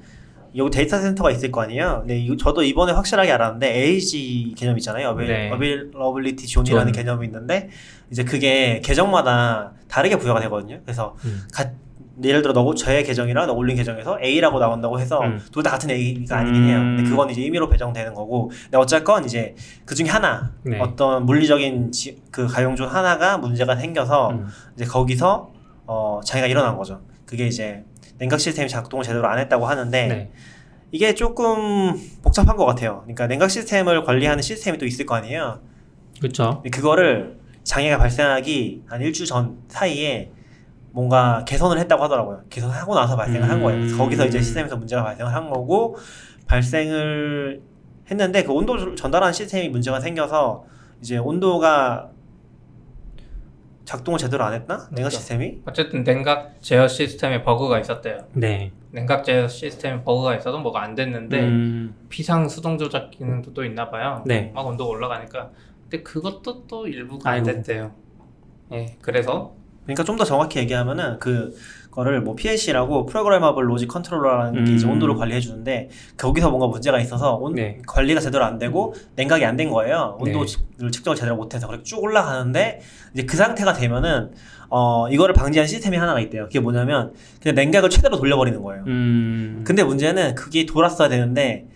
여기 데이터 센터가 있을 거 아니에요. 근데 이, 저도 이번에 확실하게 알았는데 AZ 개념 있잖아요. avail, 네. availability zone이라는 zone. 개념이 있는데 이제 그게 계정마다 다르게 부여가 되거든요. 그래서 음. 가, 예를 들어 너 저의 계정이랑 너 올린 계정에서 A라고 나온다고 해서 음. 둘다 같은 A가 아니긴 해요. 근데 음. 그건 이제 임의로 배정되는 거고. 근데 어쨌건 이제 그 중에 하나 네. 어떤 물리적인 지, 그 가용 중 하나가 문제가 생겨서 음. 이제 거기서 어 장애가 일어난 거죠. 그게 이제 냉각 시스템이 작동을 제대로 안 했다고 하는데 네. 이게 조금 복잡한 것 같아요. 그러니까 냉각 시스템을 관리하는 시스템이 또 있을 거 아니에요. 그렇죠. 그거를 장애가 발생하기 한 일주 전 사이에 뭔가 개선을 했다고 하더라고요. 개선하고 나서 발생을 음. 한 거예요. 음. 거기서 이제 시스템에서 문제가 발생을 한 거고 발생을 했는데 그 온도 전달하는 시스템이 문제가 생겨서 이제 온도가 작동을 제대로 안 했나? 냉각 그렇죠. 시스템이? 어쨌든 냉각 제어 시스템에 버그가 있었대요. 네. 냉각 제어 시스템에 버그가 있어도 뭐가 안 됐는데 음. 비상 수동 조작 기능도 또 있나 봐요. 네. 막 온도가 올라가니까. 근데 그것도 또 일부가 아이고. 안 됐대요. 예. 그래서 그러니까 좀 더 정확히 얘기하면은 그 거를 뭐 PLC라고 programmable logic controller라는 음. 게 이제 음. 온도를 관리해 주는데 거기서 뭔가 문제가 있어서 온, 네. 관리가 제대로 안 되고 냉각이 안 된 거예요. 온도를 네. 측정을 제대로 못해서 그렇게 쭉 올라가는데 이제 그 상태가 되면은 어 이거를 방지한 시스템이 하나가 있대요. 그게 뭐냐면 그냥 냉각을 최대로 돌려버리는 거예요. 음. 근데 문제는 그게 돌았어야 되는데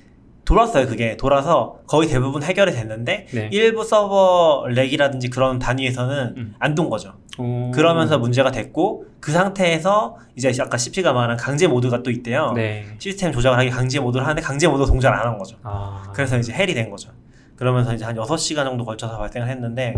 돌았어요 그게 돌아서 거의 대부분 해결이 됐는데 네. 일부 서버 rack이라든지 그런 단위에서는 음. 안돈 거죠 오. 그러면서 문제가 됐고 그 상태에서 이제 아까 CP가 말한 강제 모드가 또 있대요 네. 시스템 조작을 하기 강제 모드를 하는데 강제 모드 동작을 안 한 거죠 아. 그래서 이제 hell이 된 거죠 그러면서 이제 한 6시간 정도 걸쳐서 발생을 했는데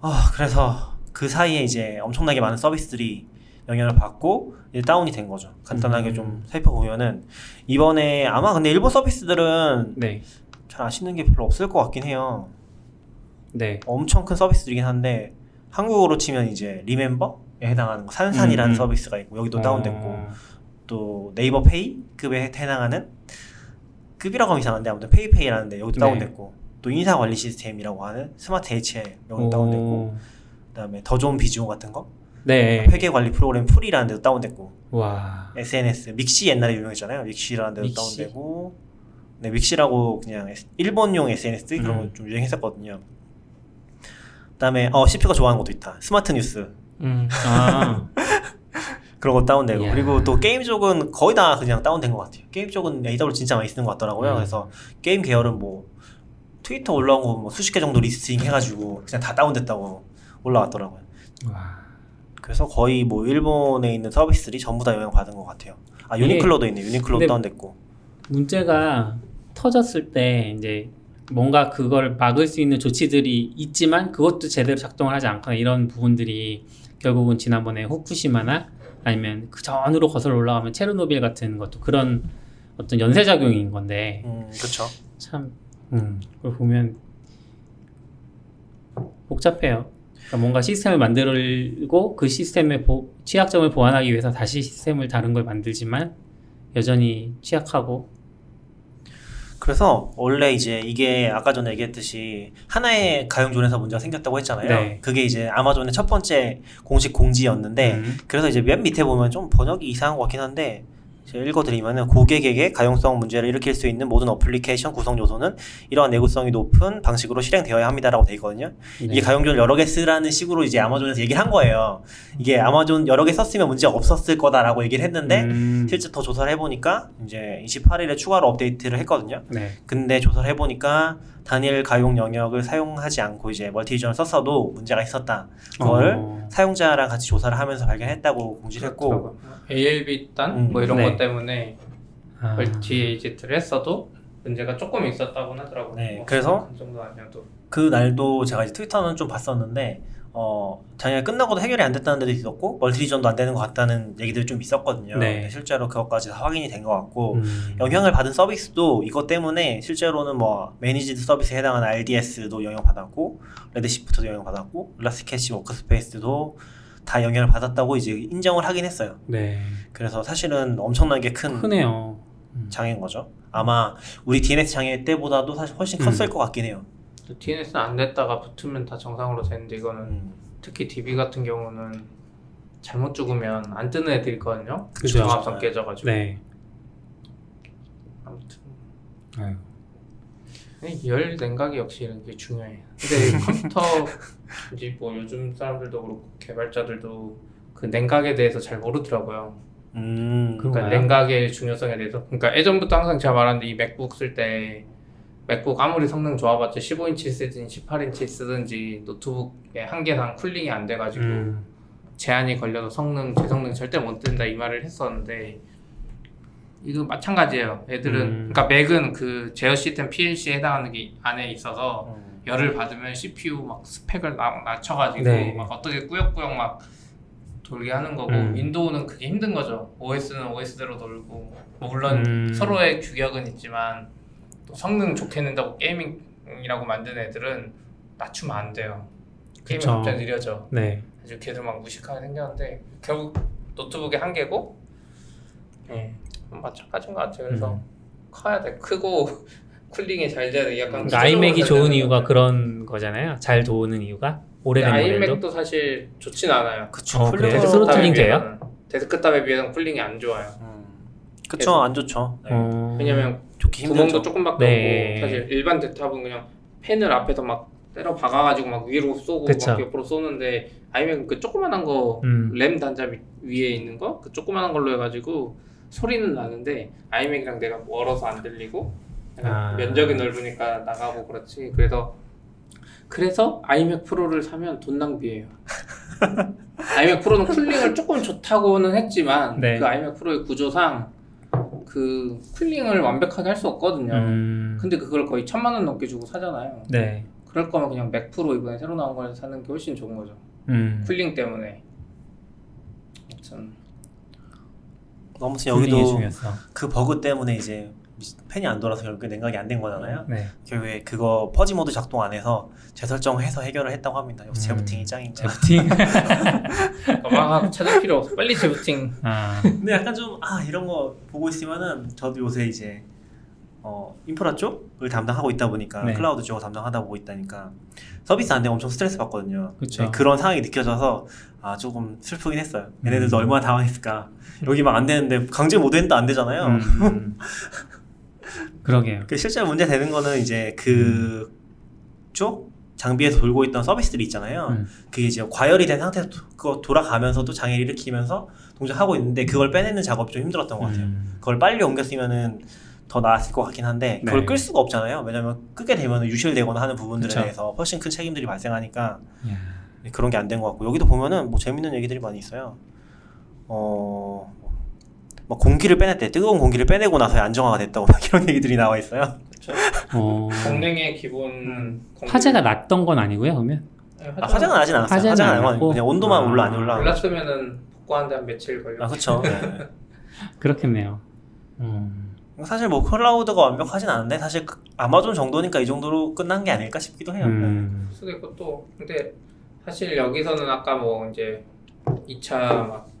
어, 그래서 그 사이에 이제 엄청나게 많은 서비스들이 영향을 받고 이제 다운이 된 거죠. 간단하게 음. 좀 살펴보면은 이번에 아마 근데 일본 서비스들은 네. 잘 아시는 게 별로 없을 것 같긴 해요. 네. 엄청 큰 서비스들이긴 한데 한국어로 치면 이제 리멤버에 해당하는 거 산산이라는 음. 서비스가 있고 여기도 어. 다운됐고 또 네이버 페이급에 해당하는 급이라고 하면 이상한데 아무튼 페이페이라는데 여기도 네. 다운됐고 또 인사 관리 시스템이라고 하는 스마트 HR 여기도 다운됐고 그다음에 더존 비즈온 같은 거 네. 회계 관리 프로그램 프리라는 데도 다운됐고. 와. SNS 믹시 옛날에 유명했잖아요. 믹시라는 데도 믹시? 다운되고. 네, 믹시라고 그냥 일본용 SNS 그런 음. 거좀 유행했었거든요. 그다음에 어 CP가 좋아하는 것도 있다. 스마트 뉴스. 음. 아. 그런 거 다운되고 이야. 그리고 또 게임 쪽은 거의 다 그냥 다운된 것 같아요. 게임 쪽은 AWS 진짜 많이 쓰는 것 같더라고요. 음. 그래서 게임 계열은 뭐 트위터 올라온 거 뭐 수십 개 정도 listing 해가지고 그냥 다 다운됐다고 올라왔더라고요. 와. 그래서 거의 뭐 일본에 있는 서비스들이 전부 다 영향 받은 것 같아요. 아 유니클로도 있네. 유니클로도 다운됐고. 문제가 터졌을 때 이제 뭔가 그걸 막을 수 있는 조치들이 있지만 그것도 제대로 작동을 하지 않거나 이런 부분들이 결국은 지난번에 후쿠시마나 아니면 그 전으로 거슬러 올라가면 체르노빌 같은 것도 그런 어떤 연쇄작용인 건데. 음, 그렇죠. 참, 음, 그걸 보면 복잡해요. 그러니까 뭔가 시스템을 만들고 그 시스템의 보, 취약점을 보완하기 위해서 다시 시스템을 다른 걸 만들지만 여전히 취약하고 그래서 원래 이제 이게 아까 전에 얘기했듯이 하나의 가용존에서 문제가 생겼다고 했잖아요. 네. 그게 이제 아마존의 첫 번째 공식 공지였는데 음. 그래서 이제 맨 밑에 보면 좀 번역이 이상한 것 같긴 한데 제가 읽어드리면은 고객에게 가용성 문제를 일으킬 수 있는 모든 어플리케이션 구성 요소는 이러한 내구성이 높은 방식으로 실행되어야 합니다라고 돼 있거든요. 네. 이게 가용존 여러 개 쓰라는 식으로 이제 아마존에서 얘기를 한 거예요. 이게 아마존 여러 개 썼으면 문제 없었을 거다라고 얘기를 했는데 음. 실제 더 조사를 해보니까 이제 28일에 추가로 업데이트를 했거든요. 네. 근데 조사를 해보니까 단일 가용 영역을 사용하지 않고 이제 멀티리전을 썼어도 문제가 있었다. 그걸 어. 사용자랑 같이 조사를 하면서 발견했다고 공지를 했고 ALB 단 음, 뭐 이런 네. 것 때문에 아. multi AZ를 했어도 문제가 조금 있었다고 하더라고요. 네, 뭐 그래서 그 정도 아니어도 그 날도 제가 이제 트위터는 좀 봤었는데 어, 당연히 끝나고도 해결이 안 됐다는 데도 있었고, multi region도 안 되는 것 같다는 얘기들이 좀 있었거든요. 네. 실제로 그것까지 다 확인이 된 것 같고, 음. 영향을 받은 서비스도 이것 때문에 실제로는 뭐, managed service에 해당하는 RDS도 영향받았고, Redshift도 영향받았고, ElastiCache WorkSpaces도 다 영향을 받았다고 이제 인정을 하긴 했어요. 네. 그래서 사실은 엄청나게 큰 크네요. 음. 장애인 거죠. 아마 우리 DNS 장애 때보다도 사실 훨씬 컸을 음. 것 같긴 해요. DNS는 안 됐다가 붙으면 다 정상으로 되는데 이거는 음. 특히 DB 같은 경우는 잘못 죽으면 안 뜨는 애들 있거든요. 그죠. 종합선 깨져가지고. 네. 아무튼. 아유. 열 냉각이 역시 이런 게 중요해. 근데 컴퓨터 이제 뭐 요즘 사람들도 그렇고 개발자들도 그 냉각에 대해서 잘 모르더라고요. 음, 그러니까 냉각의 중요성에 대해서. 그러니까 예전부터 항상 제가 말하는데 이 맥북 쓸 때 맥북 아무리 성능 좋아봤자 15인치 쓰든 18인치 쓰든지 노트북의 한계상 cooling이 안 돼가지고 음. 제한이 걸려서 성능 제 성능 절대 못 된다 이 말을 했었는데 이거 마찬가지예요. 애들은 음. 그러니까 맥은 그 제어 시스템 PLC에 해당하는 게 안에 있어서 음. 열을 받으면 CPU 막 스펙을 나, 낮춰가지고 네. 막 어떻게 꾸역꾸역 막 돌게 하는 거고 음. Windows는 그게 힘든 거죠. OS는 OS대로 돌고 뭐 물론 음. 서로의 규격은 있지만 또 성능 좋게 낸다고 gaming이라고 만든 애들은 낮추면 안 돼요. 게임이 갑자기 느려져. 네. 아주 걔들 막 무식하게 생겼는데 결국 노트북의 한계고, 예, 마찬가지인 것 같아요. 그래서 음. 커야 돼. 크고 cooling이 잘 돼야 돼. 약간 그러니까 아이맥이 좋은 이유가 그런 거잖아요. 잘 도는 이유가 오래된 모델도. iMac도 사실 좋진 않아요. 그쵸. 어, 그래. throttling 돼요? 데스크탑에 비해서 cooling이 안 좋아요. 음. 그쵸, 안 좋죠. 네. 어... 왜냐면 공기 구멍도 조금밖에 네. 없고 사실 일반 데스탑은 그냥 팬을 앞에서 막 때려 박아가지고 막 위로 쏘고 그쵸. 막 옆으로 쏘는데 아니면 그 조그만한 거램 음. 단자 위에 있는 거 그 조그만한 걸로 해가지고 소리는 나는데 iMac이랑 내가 멀어서 안 들리고 아. 면적이 넓으니까 나가고 그렇지 그래서 그래서 iMac Pro를 사면 돈 낭비예요. iMac Pro는 cooling을 조금 좋다고는 했지만 네. 그 iMac Pro의 구조상 그 cooling을 완벽하게 할 수 없거든요. 음. 근데 그걸 거의 천만 원 넘게 주고 사잖아요. 네. 그럴 거면 그냥 Mac Pro 이번에 새로 나온 걸 사는 게 훨씬 좋은 거죠. 음. cooling 때문에. 아무튼 아무튼 여기도 그 버그 때문에 이제 팬이 안 돌아서 결국에 냉각이 안 된 거잖아요. 네. 결국에 그거 purge mode 작동 안 해서 재설정해서 해결을 했다고 합니다. 역시 음. 재부팅이 짱입니다. 재부팅? 막 찾을 필요 없어. 빨리 재부팅. 아. 근데 약간 좀 아 이런 거 보고 있으면은 저도 요새 이제 어 인프라 쪽을 담당하고 있다 보니까 네. 클라우드 쪽을 담당하다 보고 있다니까 서비스 안 되면 엄청 스트레스 받거든요. 네, 그런 상황이 느껴져서 아 조금 슬프긴 했어요. 얘네들도 음. 얼마나 당황했을까. 여기 막 안 되는데 강제 못 했는데 안 되잖아요. 음. 그러게요. 그 실제 문제 되는 거는 이제 그쪽 음. 장비에서 돌고 있던 서비스들이 있잖아요. 음. 그게 이제 과열이 된 상태에서 그거 돌아가면서도 장애를 일으키면서 동작하고 있는데 그걸 빼내는 작업이 좀 힘들었던 것 같아요. 음. 그걸 빨리 옮겼으면은 더 나았을 것 같긴 한데 그걸 네. 끌 수가 없잖아요. 왜냐면 끄게 되면 유실되거나 하는 부분들에 그쵸. 대해서 훨씬 큰 책임들이 발생하니까 예. 그런 게 안 된 것 같고 여기도 보면은 뭐 재밌는 얘기들이 많이 있어요. 어 뭐 공기를 빼냈대. 뜨거운 공기를 빼내고 나서 안정화가 됐다고 막 이런 얘기들이 나와 있어요. 어... 공랭의 기본 음. 화재가 났던 건 아니고요, 그러면? 네, 아, 화재가 나진 않았어요. 화재는 화재가 나고 그냥 온도만 아... 올라 안 올라. 올랐으면은 복구하는데 한 며칠 걸려. 아 그렇죠. 네. 그렇겠네요. 음. 사실 뭐 클라우드가 완벽하진 않은데 사실 그 아마존 정도니까 이 정도로 끝난 게 아닐까 싶기도 해요. 음. 네. 수도 있고 또 근데 사실 여기서는 아까 뭐 이제 2차 막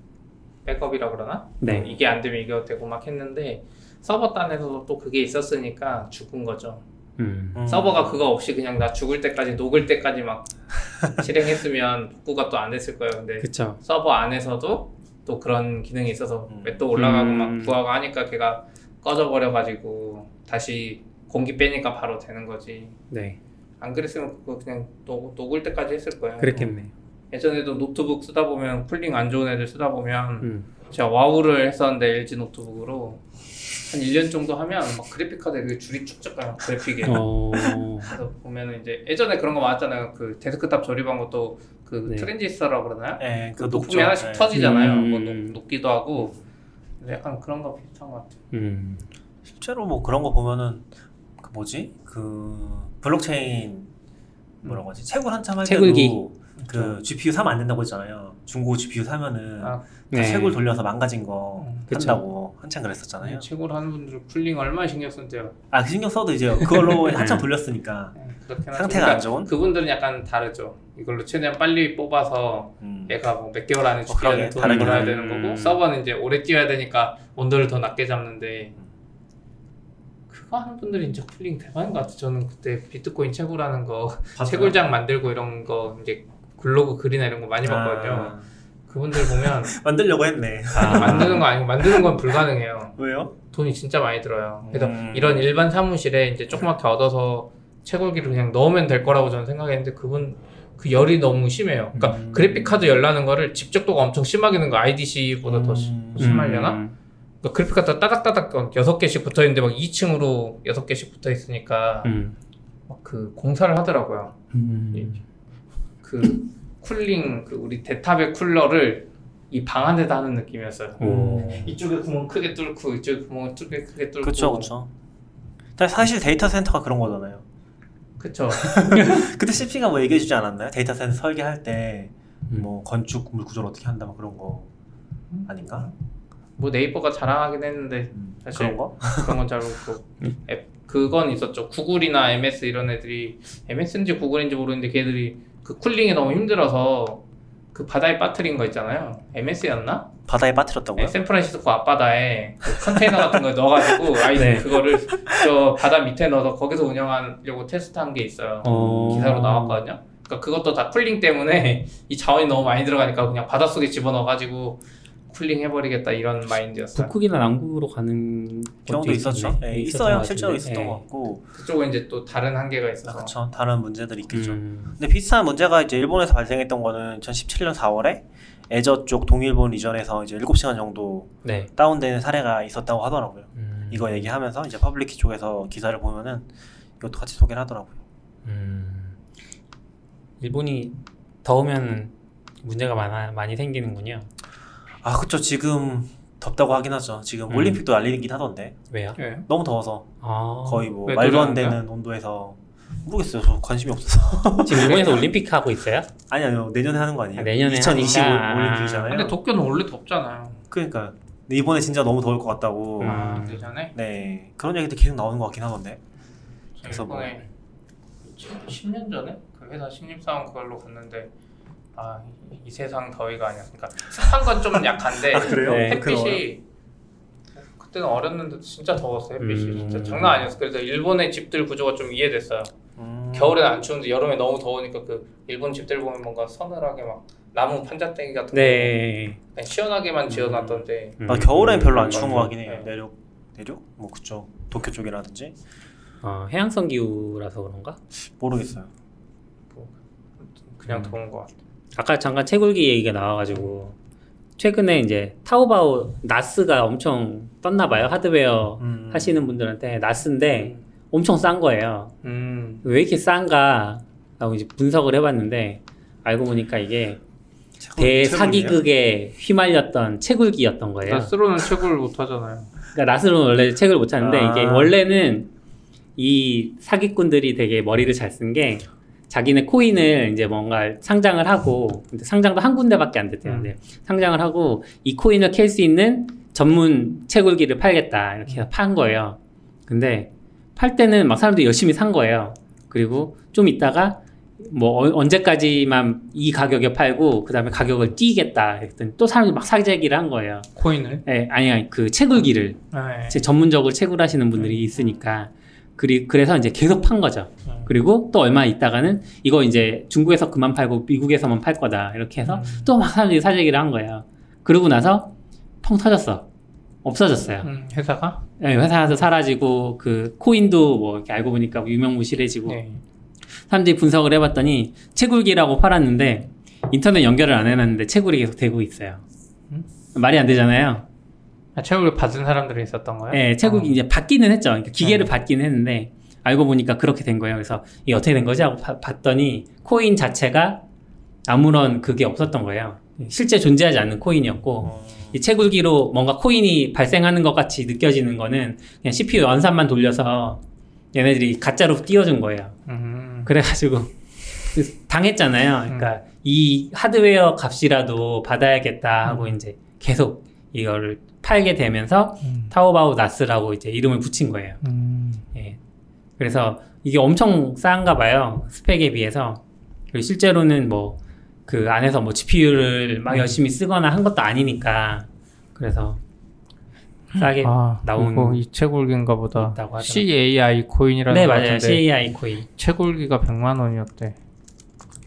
백업이라 그러나? 네. 이게 안 되면 이게 되고 막 했는데 서버 단에서도 또 그게 있었으니까 죽은 거죠. 음. 음. 서버가 그거 없이 그냥 나 죽을 때까지 녹을 때까지 막 실행했으면 복구가 또 안 됐을 거예요. 근데 그쵸. 서버 안에서도 또 그런 기능이 있어서 음. 또 올라가고 음. 막 부하가 하니까 걔가 꺼져버려가지고 다시 공기 빼니까 바로 되는 거지. 네. 안 그랬으면 그거 그냥 녹, 녹을 때까지 했을 거예요. 그랬겠네. 예전에도 노트북 쓰다 보면 cooling 안 좋은 애들 쓰다 보면 음. 제가 WoW를 했었는데 LG 노트북으로 한 1년 정도 하면 막 그래픽 카드에 줄이 쭉쭉 가요 그래픽에 어... 그래서 보면은 이제 예전에 그런 거 많았잖아요. 그 데스크탑 조립한 것도 그 네. 트랜지스터라고 그러나요? 네, 그 높이 하나씩 네. 터지잖아요. 음... 뭐 녹, 녹기도 하고. 약간 그런 거 비슷한 것 같아요. 음. 실제로 뭐 그런 거 보면은 그 뭐지? 그 블록체인 뭐라고 하지? 채굴 한참 할 때도 그 GPU 사면 안 된다고 했잖아요. 중고 GPU 사면은 아, 네. 채굴 돌려서 망가진 거 음, 한다고 한참 그랬었잖아요. 네, 채굴 하는 분들 cooling 얼마나 신경 쓰는데요. 아, 그 신경 써도 이제 그걸로 한참 돌렸으니까 네, 상태가 그러니까 안 좋은. 그분들은 약간 다르죠. 이걸로 최대한 빨리 뽑아서 음. 얘가 뭐 몇 개월 안에 죽게 어, 돈을 벌어야 되는 거고 음. 서버는 이제 오래 뛰어야 되니까 온도를 더 낮게 잡는데 그거 하는 분들이 이제 쿨링 대박인 것 같아요. 저는 그때 비트코인 채굴하는 거 채굴장 만들고 이런 거 이제 블로그 글이나 이런 거 많이 봤거든요. 아. 그분들 보면 만들려고 했네. 아, 만드는 거 아니고 만드는 건 불가능해요. 왜요? 돈이 진짜 많이 들어요. 그래서 음. 이런 일반 사무실에 이제 조그맣게 얻어서 채굴기를 그냥 넣으면 될 거라고 저는 생각했는데 그분 그 열이 너무 심해요. 그러니까 음. 그래픽 카드 열나는 거를 집적도가 엄청 심하게 는 거 IDC보다 음. 더 심하려나? 음. 그러니까 그래픽 카드 따닥따닥 여섯 개씩 붙어 있는데 막 2층으로 여섯 개씩 붙어 있으니까 음. 막 그 공사를 하더라고요. 음. 그 cooling 그 우리 데탑의 쿨러를 이 방 안에다 하는 느낌이었어요. 오. 이쪽에 구멍 크게 뚫고 이쪽에 구멍 크게 크게 뚫고. 그렇죠, 그렇죠. 사실 데이터 센터가 그런 거잖아요. 그렇죠. 그때 CP가 뭐 얘기해주지 않았나요? 데이터 센터 설계할 때 뭐 음. 건축 물 구조를 어떻게 한다 뭐 그런 거 아닌가? 뭐 네이버가 자랑하긴 했는데 음, 사실 그런 거? 그런 건 잘 모르고 앱 그건 있었죠. Google이나 MS 이런 애들이 MS인지 Google인지 모르는데 걔들이 그 cooling이 너무 힘들어서 그 바다에 빠뜨린 거 있잖아요. MS였나? 바다에 빠뜨렸다고요? 네, 샌프란시스코 앞바다에 그 컨테이너 같은 거 넣어가지고 아이 네. 그거를 저 바다 밑에 넣어서 거기서 운영하려고 테스트한 게 있어요. 어... 기사로 나왔거든요. 그러니까 그것도 다 cooling 때문에 이 자원이 너무 많이 들어가니까 그냥 바닷속에 집어넣어가지고 cooling 해버리겠다 이런 마인드였어요. 북극이나 남극으로 가는 경우도 있었죠. 네, 있어요. 실제로 있었던 네. 것 같고. 그쪽은 이제 또 다른 한계가 있어서. 그렇죠. 다른 문제들이 있겠죠. 음. 근데 비슷한 문제가 이제 일본에서 발생했던 거는 2017년 4월에 Azure 쪽 동일본 region에서 이제 7시간 정도 네. 다운되는 사례가 있었다고 하더라고요. 음. 이거 얘기하면서 이제 Publickey 쪽에서 기사를 보면은 이것도 같이 소개를 하더라고요. 음. 일본이 더우면 문제가 많아 많이 생기는군요. 아 그쵸 지금 덥다고 하긴 하죠. 지금 음. 올림픽도 날리긴 하던데. 왜요? 네. 너무 더워서 아. 거의 뭐 말도 안 되는 온도에서 모르겠어요. 저 관심이 없어서. 지금 일본에서 올림픽 하고 있어요? 아니 아니요 내년에 하는 거 아니에요? 아, 내년에 2025 올림픽이잖아요. 근데 도쿄는 원래 덥잖아요. 그러니까 이번에 진짜 너무 더울 것 같다고. 아, 내년에? 네 그런 얘기도 계속 나오는 것 같긴 하던데. 그래서 뭐 10년 전에 그 회사 신입사원 그걸로 갔는데 아, 이, 이 세상 더위가 아니야. 그러니까 습한 건 좀 약한데 아, 그래요? 네. 햇빛이 그때는 어렸는데 진짜 더웠어 햇빛이 음. 진짜 장난 아니었어. 그래서 일본의 집들 구조가 좀 이해됐어요. 음. 겨울에는 안 추운데 여름에 너무 더우니까 그 일본 집들 보면 뭔가 서늘하게 막 나무 판자떼기 같은 네. 거 시원하게만 지어놨던데. 음. 아 겨울엔 별로 안 추운 거 같긴 해요. 네. 내륙 내륙 뭐 그쪽 도쿄 쪽이라든지. 아 해양성 기후라서 그런가? 모르겠어요. 뭐, 그냥 음. 더운 것 같아. 아까 잠깐 채굴기 얘기가 나와가지고 최근에 이제 타오바오 나스가 엄청 떴나 봐요 하드웨어 음. 하시는 분들한테 나스인데 음. 엄청 싼 거예요. 음. 왜 이렇게 싼가 라고 이제 분석을 해봤는데 알고 보니까 이게 대사기극에 휘말렸던 채굴기였던 거예요. 나스로는 채굴 못 하잖아요. 그러니까 나스로는 원래 채굴 못 하는데 아. 이게 원래는 이 사기꾼들이 되게 머리를 잘 쓴 게 자기네 코인을 이제 뭔가 상장을 하고 상장도 한 군데밖에 안 됐대요. 음. 상장을 하고 이 코인을 캘 수 있는 전문 채굴기를 팔겠다 이렇게 해서 판 거예요. 근데 팔 때는 막 사람들이 열심히 산 거예요. 그리고 좀 있다가 뭐 어, 언제까지만 이 가격에 팔고 그 다음에 가격을 띄겠다 했더니 또 사람들이 막 사재기를 한 거예요. 코인을? 예, 아니 아니 그 채굴기를 아, 예. 전문적으로 채굴하시는 분들이 있으니까 그리 그래서 이제 계속 판 거죠. 음. 그리고 또 얼마 있다가는 이거 이제 중국에서 그만 팔고 미국에서만 팔 거다 이렇게 해서 음. 또막 사람들이 사재기를 한 거예요. 그러고 나서 펑 터졌어. 없어졌어요. 음, 회사가? 네, 회사에서 사라지고 그 코인도 뭐 이렇게 알고 보니까 유명무실해지고 네. 사람들이 분석을 해봤더니 채굴기라고 팔았는데 인터넷 연결을 안 해놨는데 채굴이 계속 되고 있어요. 음? 말이 안 되잖아요. 아, 채굴을 받은 사람들이 있었던 거예요? 네, 채굴기 어. 이제 받기는 했죠. 그러니까 기계를 네. 받기는 했는데 알고 보니까 그렇게 된 거예요. 그래서 이게 어떻게 된 거지 하고 바, 봤더니 코인 자체가 아무런 그게 없었던 거예요. 실제 존재하지 않는 코인이었고 어. 이 채굴기로 뭔가 코인이 발생하는 것 같이 느껴지는 거는 그냥 CPU 연산만 돌려서 얘네들이 가짜로 띄워준 거예요. 음. 그래가지고 당했잖아요. 그러니까 음. 이 하드웨어 값이라도 받아야겠다 하고 음. 이제 계속 이거를 팔게 되면서 음. 타오바오 나스라고 이제 이름을 붙인 거예요. 음. 예. 그래서 이게 엄청 싼가 봐요. 스펙에 비해서. 그리고 실제로는 뭐 그 안에서 뭐 GPU를 막 음. 열심히 쓰거나 한 것도 아니니까. 그래서 싸게 아, 나온 이 채굴기인가 보다. CAI 코인이라는 네, 맞아요. CAI 코인. 채굴기가 100만 원이었대.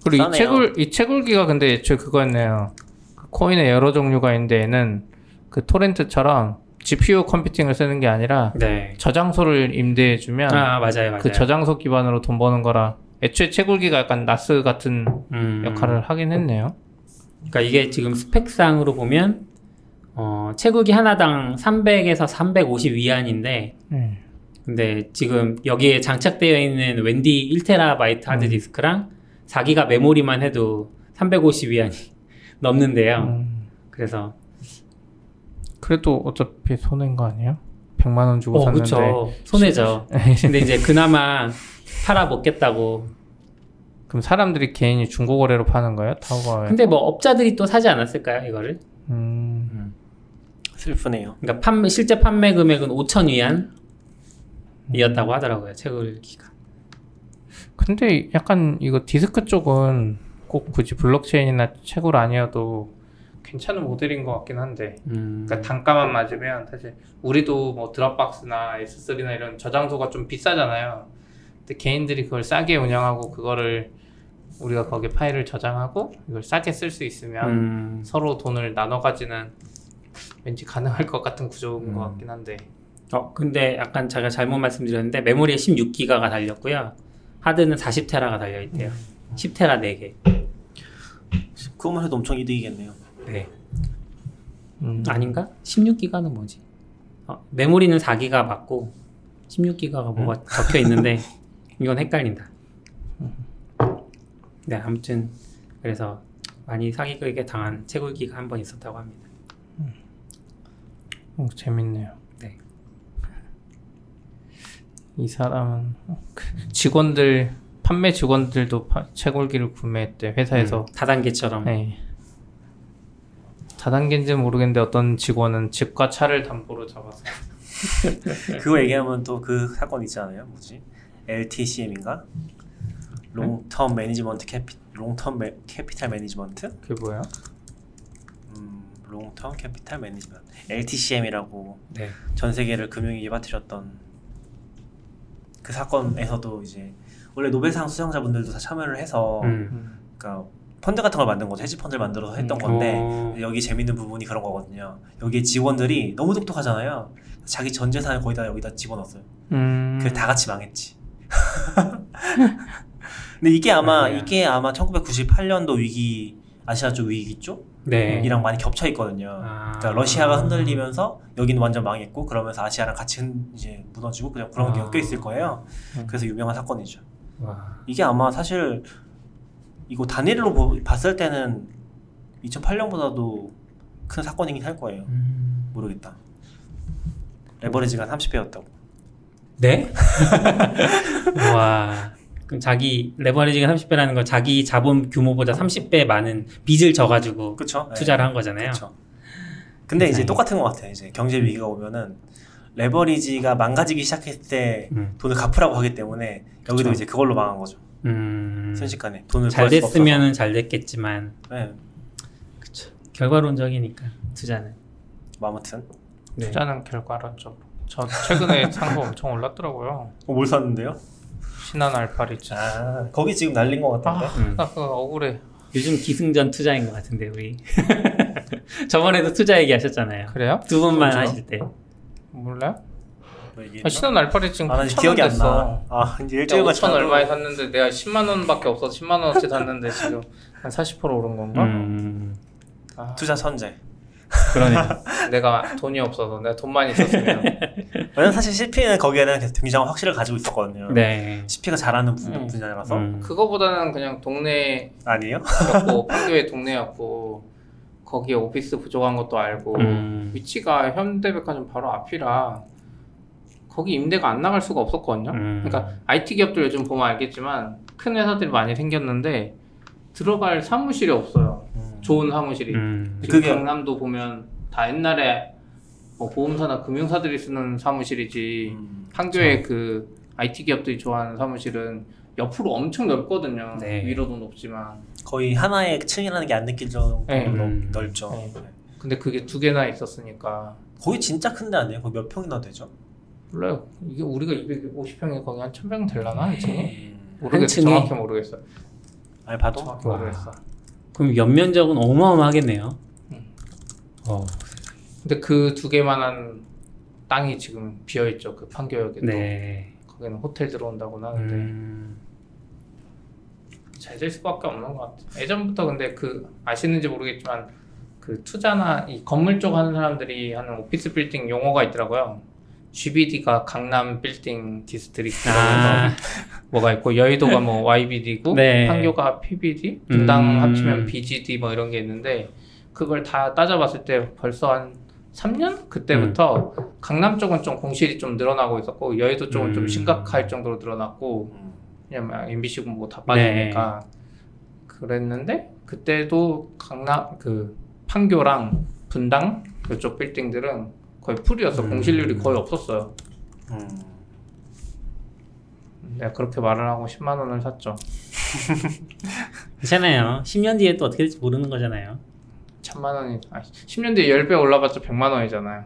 그리고 싸네요. 이 채굴 이 채굴기가 근데 애초에 그거였네요. 그 코인의 여러 종류가 있는데 얘는 그 토렌트처럼 GPU 컴퓨팅을 쓰는 게 아니라 네. 저장소를 임대해 주면 아, 맞아요, 맞아요. 그 저장소 기반으로 돈 버는 거라 애초에 채굴기가 약간 나스 같은 음. 역할을 하긴 했네요. 그러니까 이게 지금 스펙상으로 보면 어, 채굴기 하나당 300에서 350 위안인데 음. 근데 지금 여기에 장착되어 있는 웬디 1테라바이트 하드디스크랑 음. 4기가 메모리만 해도 350 위안이 넘는데요. 음. 그래서 그래도 어차피 손해인 거 아니에요? 100만 원 주고 어, 샀는데 그쵸. 손해죠. 근데 이제 그나마 팔아 먹겠다고. 그럼 사람들이 개인이 중고 거래로 파는 거예요? 타오바오에? 근데 뭐 업자들이 또 사지 않았을까요, 이거를? 음. 음. 슬프네요. 그러니까 판매 실제 판매 금액은 5천 위안이었다고 하더라고요, 채굴기가. 근데 약간 이거 디스크 쪽은 꼭 굳이 블록체인이나 채굴 아니어도 괜찮은 모델인 것 같긴 한데 음. 그러니까 단가만 맞으면 사실 우리도 뭐 드랍박스나 S3나 이런 저장소가 좀 비싸잖아요 근데 개인들이 그걸 싸게 운영하고 그거를 우리가 거기에 파일을 저장하고 이걸 싸게 쓸 수 있으면 음. 서로 돈을 나눠 가지는 왠지 가능할 것 같은 구조인 음. 것 같긴 한데 어 근데 약간 제가 잘못 말씀드렸는데 메모리에 16기가가 달렸고요 하드는 40테라가 달려있대요 10테라 음. 4개 그것만 해도 엄청 이득이겠네요 네. 음. 아닌가? 16기가는 뭐지? 어, 메모리는 4기가 맞고 16기가가 뭐가 음. 적혀 있는데 이건 헷갈린다. 네, 아무튼 그래서 많이 사기극에 당한 채굴기가 한 번 있었다고 합니다. 음. 오, 재밌네요. 네. 이 사람은 직원들 판매 직원들도 채굴기를 구매했대 회사에서 음, 다단계처럼. 네. 다단계인지는 모르겠는데 어떤 직원은 집과 차를 담보로 잡아서. 그거 얘기하면 또 그 사건 있잖아요. 뭐지? LTCM인가? Long-Term Management Capi Long-Term Ma, Capital Management? 그게 뭐야? 음 Long-Term Capital Management. LTCM이라고 네. 전 세계를 금융위기에 빠뜨렸던 그 사건에서도 이제 원래 노벨상 수상자분들도 다 참여를 해서 음. 그러니까 펀드 같은 걸 만든 거죠. 헤지 펀드를 만들어서 했던 음. 건데 어. 여기 재밌는 부분이 그런 거거든요. 여기 직원들이 너무 똑똑하잖아요. 자기 전 재산을 거의 다 여기다 집어넣었어요. 음. 그다 같이 망했지. 근데 이게 아마 네. 이게 아마 1998년도 위기 아시아 쪽 위기 쪽 네. 이랑 많이 겹쳐 있거든요. 아. 그러니까 러시아가 흔들리면서 여기는 완전 망했고 그러면서 아시아랑 같이 이제 무너지고 그냥 그런 게 아. 엮여 있을 거예요. 음. 그래서 유명한 사건이죠. 와. 이게 아마 사실 이거 단일로 봤을 때는 2008년보다도 큰 사건이긴 할 거예요. 음... 모르겠다. 레버리지가 30배였다고. 네? 와. 그럼 자기 레버리지가 30배라는 건 자기 자본 규모보다 30배 많은 빚을 져가지고 그쵸? 투자를 네. 한 거잖아요. 그쵸. 근데 이제 똑같은 것 같아요. 이제 경제 위기가 오면은 레버리지가 망가지기 시작했을 때 음. 돈을 갚으라고 하기 때문에 여기도 그쵸. 이제 그걸로 망한 거죠. 음. 순식간에 돈을 잘 됐으면은 잘 됐겠지만. 네. 그렇죠. 결과론적이니까 투자는. 뭐 아무튼. 네. 투자는 결과론적. 저 최근에 산 거 엄청 올랐더라고요. 어, 뭘 샀는데요? 신한 알파리지. 아 거기 지금 날린 것 같은데. 아, 음. 나 그거 억울해. 요즘 기승전 투자인 것 같은데 우리. 저번에도 투자 얘기하셨잖아요. 그래요? 두 번만 그렇죠? 하실 때. 몰라요? 아, 신한 알파리 지금 아, 기억이 안 나. 아, 이제 일주일간 5천 얼마에 샀는데 내가 10만 원밖에 없어서 10만 원어치 샀는데 지금 한 40% 오른 건가? 음... 아. 투자 선제. 그러니까 내가 돈이 없어서 내가 돈만 있었으면 왜냐면 사실 CP는 거기에는 굉장한 확실을 가지고 있었거든요. 네. CP가 잘하는 분, 음. 분야라서. 음. 그거보다는 그냥 동네 아니요? 였고 판교의 동네였고 거기에 오피스 부족한 것도 알고 음. 위치가 현대백화점 바로 앞이라 거기 임대가 안 나갈 수가 없었거든요. 음. 그러니까 IT 기업들 요즘 보면 알겠지만 큰 회사들이 많이 생겼는데 들어갈 사무실이 없어요. 음. 좋은 사무실이. 음. 지금 그게... 강남도 보면 다 옛날에 뭐 보험사나 금융사들이 쓰는 사무실이지 음. 판교의 그 IT 기업들이 좋아하는 사무실은 옆으로 엄청 넓거든요. 네. 위로도 높지만 거의 하나의 층이라는 게 안 느낄 정도로 네. 음. 넓죠. 네. 근데 그게 두 개나 있었으니까 거의 진짜 큰데 아니에요? 거기 몇 평이나 되죠? 몰라요. 이게 우리가 250평에 거기 한 1000평 될라나 이제 음. 모르겠어. 정확히 모르겠어. 아니 봐도 정확히 모르겠어. 그럼 연면적은 어마어마하겠네요. 음. 어. 근데 그 두 개만한 땅이 지금 비어 있죠. 그 판교역에도. 네. 거기는 호텔 들어온다고 하는데. 음. 잘될 수밖에 없는 것 같아요. 예전부터 근데 그 아시는지 모르겠지만 그 투자나 이 건물 쪽 하는 사람들이 하는 오피스 빌딩 용어가 있더라고요. GBD가 강남 빌딩 District 아. 뭐가 있고 여의도가 뭐 YBD고 네. 판교가 PBD 분당 음. 합치면 BGD 뭐 이런 게 있는데 그걸 다 따져봤을 때 벌써 한 3년 그때부터 음. 강남 쪽은 좀 공실이 좀 늘어나고 있었고 여의도 쪽은 음. 좀 심각할 정도로 늘어났고 왜냐면 MBC 뭐다 빠지니까 네. 그랬는데 그때도 강남 그 판교랑 분당 그쪽 빌딩들은 거의 풀이어서 음. 공실률이 거의 없었어요. 음. 내가 그렇게 말을 하고 10만 원을 샀죠. 괜찮아요. 10년 뒤에 또 어떻게 될지 모르는 거잖아요. 천만 원이 아 10년 뒤에 10배 올라봤자 100만 원이잖아요.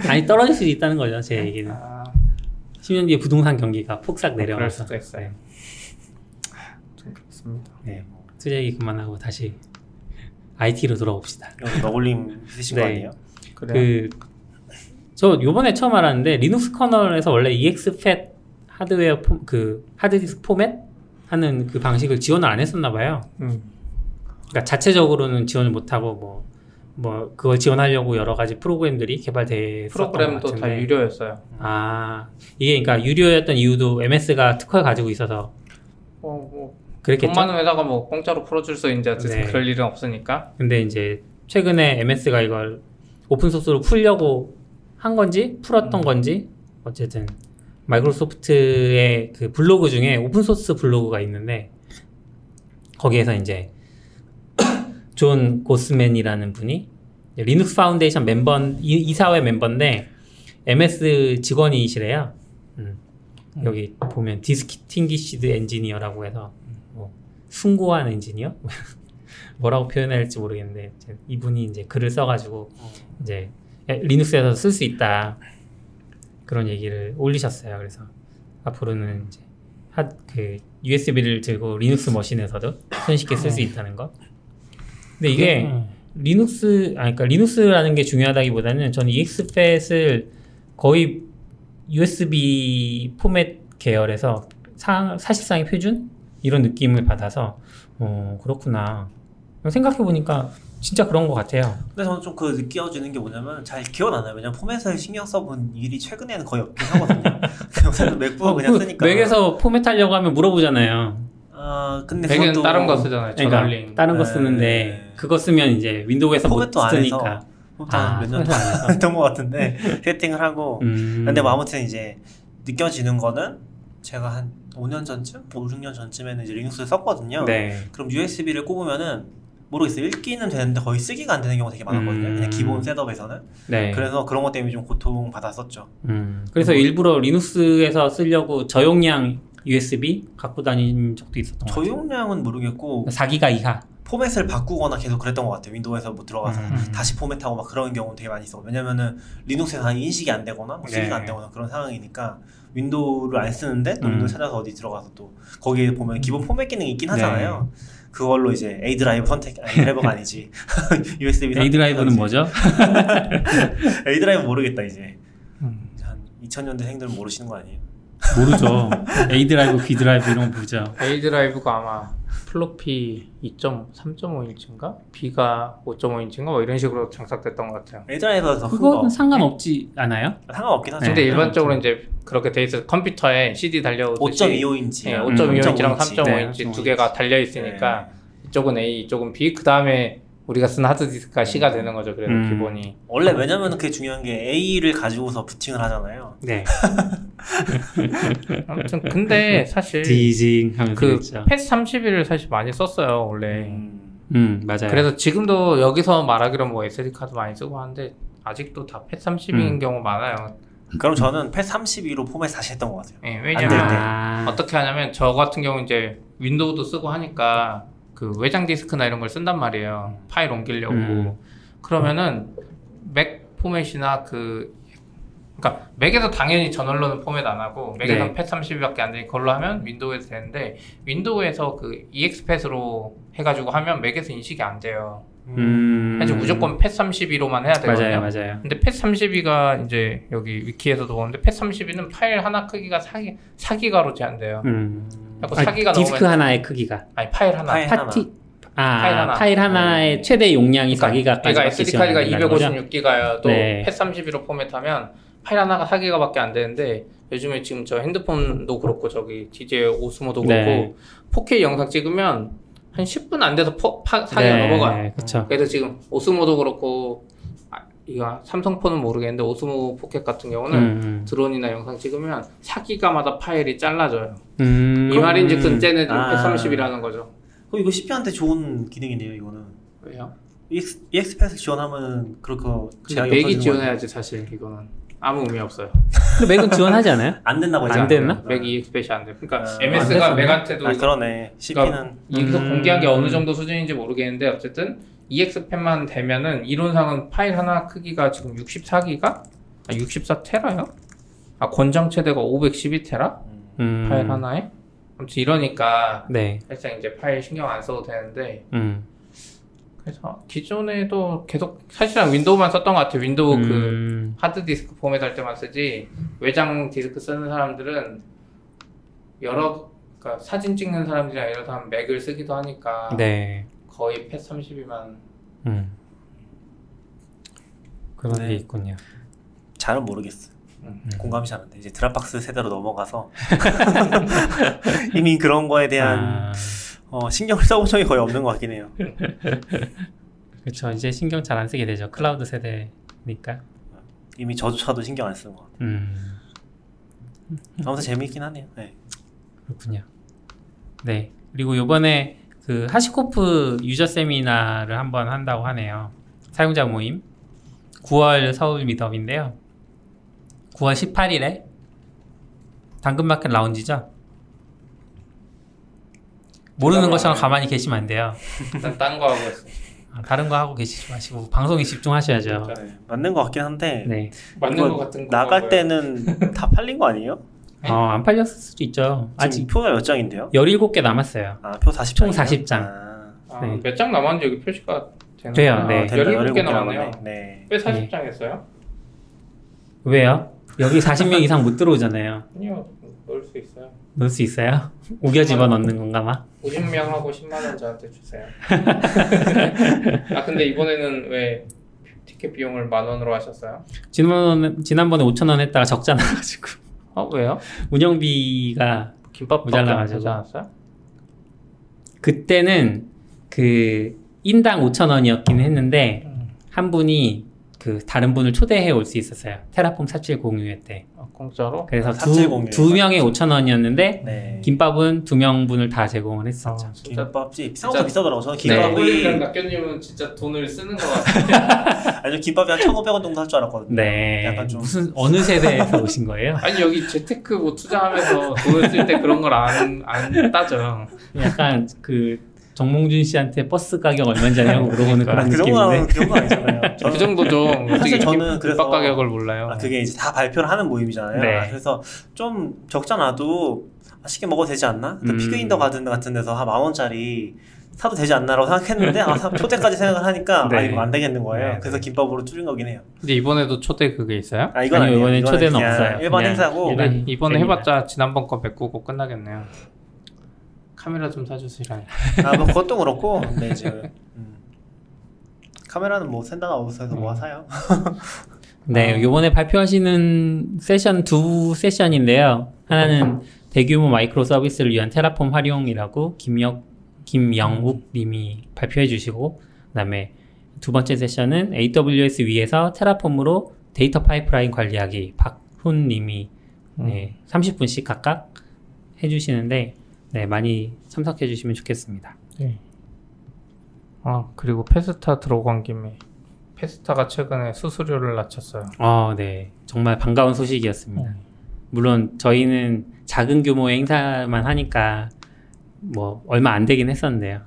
아니 떨어질 수도 있다는 거죠. 제 얘기는. 아... 10년 뒤에 부동산 경기가 폭삭 내려가서. 그럴 수도 있어요. 좀 그렇습니다. 네. 투자 얘기 그만하고 다시 IT로 돌아옵시다. 너굴님 있으신 네. 거 아니에요? 그래요? 그 저 요번에 처음 알았는데 Linux kernel에서 원래 exFAT 하드웨어 포, 그 하드디스크 포맷 하는 그 방식을 지원을 안 했었나 봐요. 음. 그러니까 자체적으로는 지원을 못 하고 뭐. 뭐 그걸 지원하려고 여러 가지 프로그램들이 개발돼 프로그램도 다 유료였어요. 아 이게 그러니까 유료였던 이유도 MS가 특허를 가지고 있어서 어, 뭐 그랬겠죠. 돈 많은 회사가 뭐 공짜로 풀어줄 수 이제 네. 그럴 일은 없으니까. 근데 이제 최근에 MS가 이걸 오픈소스로 풀려고 한 건지 풀었던 음. 건지 어쨌든 마이크로소프트의 그 블로그 중에 오픈소스 블로그가 있는데 거기에서 이제 존 고스맨이라는 분이 리눅스 파운데이션 멤버 이사회 멤버인데 MS 직원이시래요. 음. 음. 여기 보면 distinguished engineer라고 해서 뭐 숭고한 엔지니어 뭐라고 표현해야 할지 모르겠는데 이분이 이제 글을 써가지고 어. 이제 리눅스에서 쓸 수 있다 그런 얘기를 올리셨어요. 그래서 앞으로는 이제 하, 그 USB를 들고 리눅스 머신에서도 손쉽게 쓸 수 있다는 것. 근데 이게 음. 리눅스 아 그러니까 리눅스라는 게 중요하다기보다는 저는 exFAT을 거의 USB 포맷 계열에서 사, 사실상의 표준 이런 느낌을 받아서 어 그렇구나 생각해 보니까 진짜 그런 것 같아요. 근데 저는 좀 그 느껴지는 게 뭐냐면 잘 기억 안 나요. 왜냐면 포맷을 신경 써본 일이 최근에는 거의 없긴 하거든요. 요새는 맥북 그냥 그 쓰니까. 맥에서 포맷 하려고 하면 물어보잖아요. 아 근데 맥은 그것도... 다른 거 쓰잖아요. 그러니까 다른 거 네. 쓰는데 그거 쓰면 이제 윈도우에서 못 쓰니까. 아, 몇년 했던 것 같은데 세팅을 하고. 음... 근데 뭐 아무튼 이제 느껴지는 거는 제가 한 5년 전쯤, 5, 6년 전쯤에는 이제 리눅스를 썼거든요. 네. 그럼 USB를 꼽으면은 모르겠어요. 읽기는 되는데 거의 쓰기가 안 되는 경우가 되게 많았거든요. 음. 그냥 기본 setup에서는. 네. 그래서 그런 것 때문에 좀 고통 받았었죠. 음. 그래서 음. 일부러 리눅스에서 쓰려고 저용량 USB 갖고 다닌 적도 있었던 것 같아요. 저용량은 모르겠고 4기가 이하. 포맷을 바꾸거나 계속 그랬던 것 같아요. 윈도우에서 뭐 들어가서 음. 다시 포맷하고 막 그런 경우 되게 많이 있어. 왜냐면은 리눅스에서 인식이 안 되거나 뭐 쓰기가 네. 안 되거나 그런 상황이니까 윈도우를 안 쓰는데 또 음. 윈도우 찾아서 어디 들어가서 또 거기에 보면 기본 포맷 기능이 있긴 하잖아요. 네. 그걸로 이제 A 드라이브 선택, A 드라이브가 아니지. USB A 드라이브는 뭐죠? A 드라이브 모르겠다 이제. 음. 한 2000년대 생들은 모르시는 거 아니에요? 모르죠. A 드라이브, B 드라이브 이런 거 모르죠. A 드라이브가 아마 플로피 2.3.5인치인가? B가 5.5인치인가? 뭐 이런 식으로 장착됐던 것 같아요. A 드라이브가 그거는 상관없지 않아요? 상관없긴 하죠. 근데 네. 일반적으로 이제 그렇게 돼 있어 컴퓨터에 CD 달려 5.25인치, 네, 5.25인치랑 음, 3.5인치 네, 두 개가 달려 있으니까 네. 이쪽은 A, 이쪽은 B, 그 다음에 우리가 쓴 하드디스크가 C가 되는 거죠. 그래도 음. 기본이. 원래 왜냐면 그게 중요한 게 A를 가지고서 부팅을 하잖아요. 네. 아무튼 근데 사실 디징 그 FAT 32를 사실 많이 썼어요 원래. 음. 음 맞아요. 그래서 지금도 여기서 말하기로 뭐 SD 카드 많이 쓰고 하는데 아직도 다 FAT 32인 음. 경우 많아요. 그럼 저는 FAT 32로 포맷 다시 했던 것 같아요. 네, 왜냐면 아. 어떻게 하냐면 저 같은 경우 이제 윈도우도 쓰고 하니까 그 외장 디스크나 이런 걸 쓴단 말이에요. 파일 옮기려고. 음. 그러면은 맥 포맷이나 그 그러니까 맥에서 당연히 저널로는 포맷 안 하고 맥에서 네. FAT 32밖에 안 되니 그걸로 하면 윈도우에서 되는데 윈도우에서 그 exFAT으로 해가지고 하면 맥에서 인식이 안 돼요. 음. 사실 무조건 FAT 32로만 해야 되거든요. 맞아요, 맞아요. 근데 FAT 32가 이제 여기 위키에서도 보는데 FAT 32는 파일 하나 크기가 4기, 4기가로 제한돼요. 음. 4기가 디스크 하나의 크기가 아니 파일 하나 파일 파티 아 파일, 하나. 파일 하나의 음. 최대 용량이 그러니까 4기가까지 그러니까 SD 카드가 256기가여도 네. FAT 32로 포맷하면 파일 하나가 4기가밖에 안 되는데 요즘에 지금 저 핸드폰도 그렇고 저기 DJI 오스모도 그렇고 네. 4K 영상 찍으면 한 10분 안 돼서 포, 파, 4기가 네, 넘어가요. 그쵸. 그래서 지금 오스모도 그렇고 이거 삼성폰은 모르겠는데 오스모 포켓 같은 경우는 음, 음. 드론이나 영상 찍으면 4기가마다 파일이 잘라져요. 음, 이 말인즉슨 쟤는 아. 130이라는 거죠. 그 이거 CP한테 좋은 기능이네요, 이거는. 왜요? EX, exFAT 지원하면 그렇게 제약이 맥이 지원해야지 사실 이거는 아무 의미 없어요. 근데 맥은 지원하지 않아요? 안 된다고 했안 됐나? 맥 EXPS이 안 돼. 그러니까 아, MS가 맥한테도 아, 그러네. CP는 그러니까 여기서 음. 공개한 게 어느 정도 수준인지 모르겠는데 어쨌든 EX펜만 되면은 이론상은 파일 하나 크기가 지금 64기가? 아, 64테라요? 아, 권장 최대가 512테라? 음. 파일 하나에? 아무튼 이러니까 네. 사실상 이제 파일 신경 안 써도 되는데 음. 그래서 기존에도 계속 사실상 윈도우만 썼던 것 같아요. 윈도우 그 음. 그 하드 디스크 포맷 할 때만 쓰지 외장 디스크 쓰는 사람들은 여러 그러니까 사진 찍는 사람들이나 이런 사람 맥을 쓰기도 하니까 네. 거의 FAT 32만. 음. 그런 네. 게 있군요. 잘은 모르겠어. 음. 공감이 잘 안 돼. 이제 Dropbox 세대로 넘어가서 이미 그런 거에 대한 아... 어, 신경을 써본 적이 거의 없는 것 같긴 해요. 그렇죠. 이제 신경 잘 안 쓰게 되죠. 클라우드 세대니까. 이미 저조차도 신경 안 쓰는 것 같아요. 음. 아무튼 재미있긴 하네요. 네. 그렇군요. 네. 그리고 요번에 그 하시코프 유저 세미나를 한번 한다고 하네요. 사용자 모임. 9월 서울 미덥인데요. 9월 18일에 당근마켓 라운지죠. 모르는 것처럼 가만히 계시면 안 돼요. 딴거 하고 있어. 아, 다른 거 하고 계시지 마시고 방송에 집중하셔야죠. 네, 맞는 것 같긴 한데. 네. 맞는 것 같은 거 나갈 때는 다 팔린 거 아니에요? 어, 안 팔렸을 수도 있죠. 아직 표가 몇 장인데요? 17개 남았어요. 아, 표 40장. 총 40장. 아, 아, 네. 몇 장 남았는지 여기 표시가 되나? 돼요. 네. 아, 17개 남았네요. 네. 왜 40장 했어요? 왜요? 여기 40명 이상 못 들어오잖아요. 아니요. 넣을 수 있어요. 넣을 수 있어요? 우겨 집어 넣는 건가 봐. 50명하고 10만 원 저한테 주세요. 아 근데 이번에는 왜 티켓 비용을 만 원으로 하셨어요? 지난번 지난번에 5천 원 했다가 적자 나가지고. 어 왜요? 운영비가 김밥 모자라가지고. 않았어요? 그때는 그 인당 5천 원이었긴 했는데 음. 한 분이 그 다른 분을 초대해 올 수 있었어요. 테라폼 사칠 공유회 때. 아, 공짜로? 그래서 두, 두 명에 5천 원이었는데 네. 김밥은 두 명분을 다 제공을 했었죠. 아, 김밥이 비싼 거 비싸더라고. 저는 김밥이 네. 낙교님은 진짜 돈을 쓰는 것 같아요. 아니 김밥이 한 1,500원 정도 할 줄 알았거든요. 네. 약간 좀 무슨 어느 세대에서 오신 거예요? 아니 여기 재테크 뭐 투자하면서 돈을 쓸 때 그런 걸 안 안 따져. 약간 그 정몽준 씨한테 버스 가격 얼마인지 아냐고 물어보는 그러니까. 그런 그 느낌인데 그 정도 아니잖아요. 그 정도죠. 사실 저는 그래서 가격을 몰라요. 아, 그게 이제 다 발표를 하는 모임이잖아요. 네. 그래서 좀 적잖아도 맛있게 먹어도 되지 않나? 그 음. 피그인더 가든 같은 데서 한 만 원짜리 사도 되지 않나라고 생각했는데 아 초대까지 생각을 하니까 네. 아 이거 안 되겠는 거예요. 네. 그래서 김밥으로 줄인 거긴 해요. 근데 이번에도 초대 그게 있어요? 아 이건 아니요 이번에 초대는 없어요. 일반 행사고 이번, 이번에 해봤자 지난번 거 메꾸고 끝나겠네요. 카메라 좀 사주시라. 아 뭐 그것도 그렇고 근데 이제 음. 카메라는 뭐 센다가 없어서 뭐 음. 사요. 네, 이번에 발표하시는 세션 두 세션인데요. 하나는 대규모 microservice를 위한 Terraform 활용이라고 김역 김영욱 님이 발표해 주시고 그다음에 두 번째 세션은 AWS 위에서 Terraform으로 데이터 파이프라인 관리하기 박훈 님이 네, 30분씩 각각 해 주시는데 네, 많이 참석해 주시면 좋겠습니다. 네. 아, 그리고 페스타 들어간 김에 페스타가 최근에 수수료를 낮췄어요. 아, 네. 정말 반가운 소식이었습니다. 네. 물론 저희는 작은 규모의 행사만 하니까 뭐 얼마 안 되긴 했었는데요.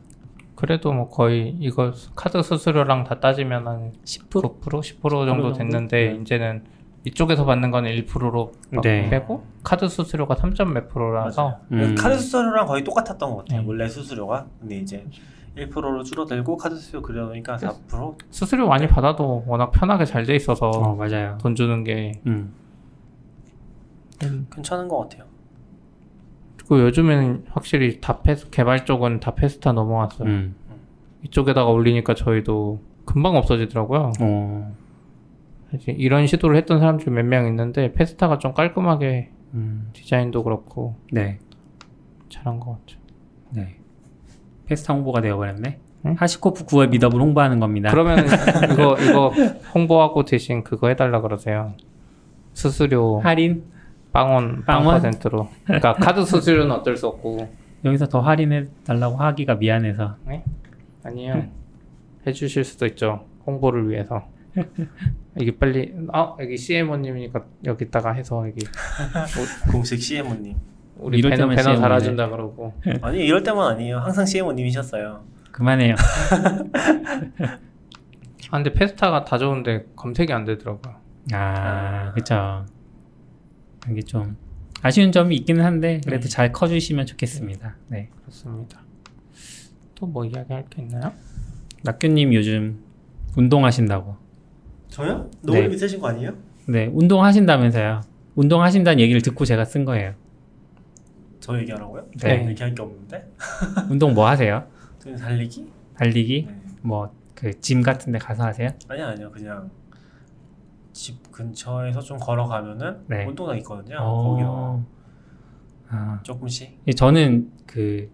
그래도 뭐 거의 이거 카드 수수료랑 다 따지면 한 10%? 9%? 10% 정도 됐는데 네. 이제는 이쪽에서 받는 건 1%로 네. 빼고 카드 수수료가 3점 몇 프로라서 음. 카드 수수료랑 거의 똑같았던 것 같아요. 네. 원래 수수료가 근데 이제 1%로 줄어들고 카드 수수료 그려놓으니까 4% 수수료 많이 받아도 워낙 편하게 잘 돼 있어서 어, 맞아요. 돈 주는 게 음. 음. 괜찮은 것 같아요. 그리고 요즘에는 확실히 다 페스 개발 쪽은 다 페스타 넘어왔어요. 음. 이쪽에다가 올리니까 저희도 금방 없어지더라고요. 어. 이런 시도를 했던 사람들이 몇명 있는데 Festa가 좀 깔끔하게 음. 디자인도 그렇고 네 잘한 것 같죠. 네 Festa 홍보가 되어버렸네. 응? HashiCorp 9월 미더블 홍보하는 겁니다. 그러면 이거 이거 홍보하고 대신 그거 해달라 그러세요. 수수료 할인 빵원 빵원 퍼센트로. 그러니까 카드 수수료는 어쩔 수 없고 여기서 더 할인해 달라고 하기가 미안해서. 네? 아니요. 해주실 수도 있죠. 홍보를 위해서. 이게 빨리 아 여기 CMO님이니까 여기다가 해서 여기 공식 CMO님. 우리 이럴 배너, 배너 달아준다 그러고. 아니 이럴 때만 아니에요. 항상 CMO님이셨어요. 그만해요. 아 근데 페스타가 다 좋은데 검색이 안 되더라고요. 아. 그쵸. 이게 좀 아쉬운 점이 있기는 한데 그래도 네. 잘 커주시면 좋겠습니다. 네. 그렇습니다. 또 뭐 이야기할 게 있나요? 낙규님 요즘 운동하신다고 저요? 너무 네. 밑에신 거 아니에요? 네, 운동하신다면서요. 운동하신다는 얘기를 듣고 제가 쓴 거예요. 저 얘기하라고요? 네. 얘기할 게 없는데. 운동 뭐 하세요? 그냥 달리기? 달리기? 네. 뭐그 짐 같은 데 가서 하세요? 아니요, 아니요. 그냥 집 근처에서 좀 걸어가면은 네. 운동장 있거든요. 어... 거기서 아. 조금씩. 저는 그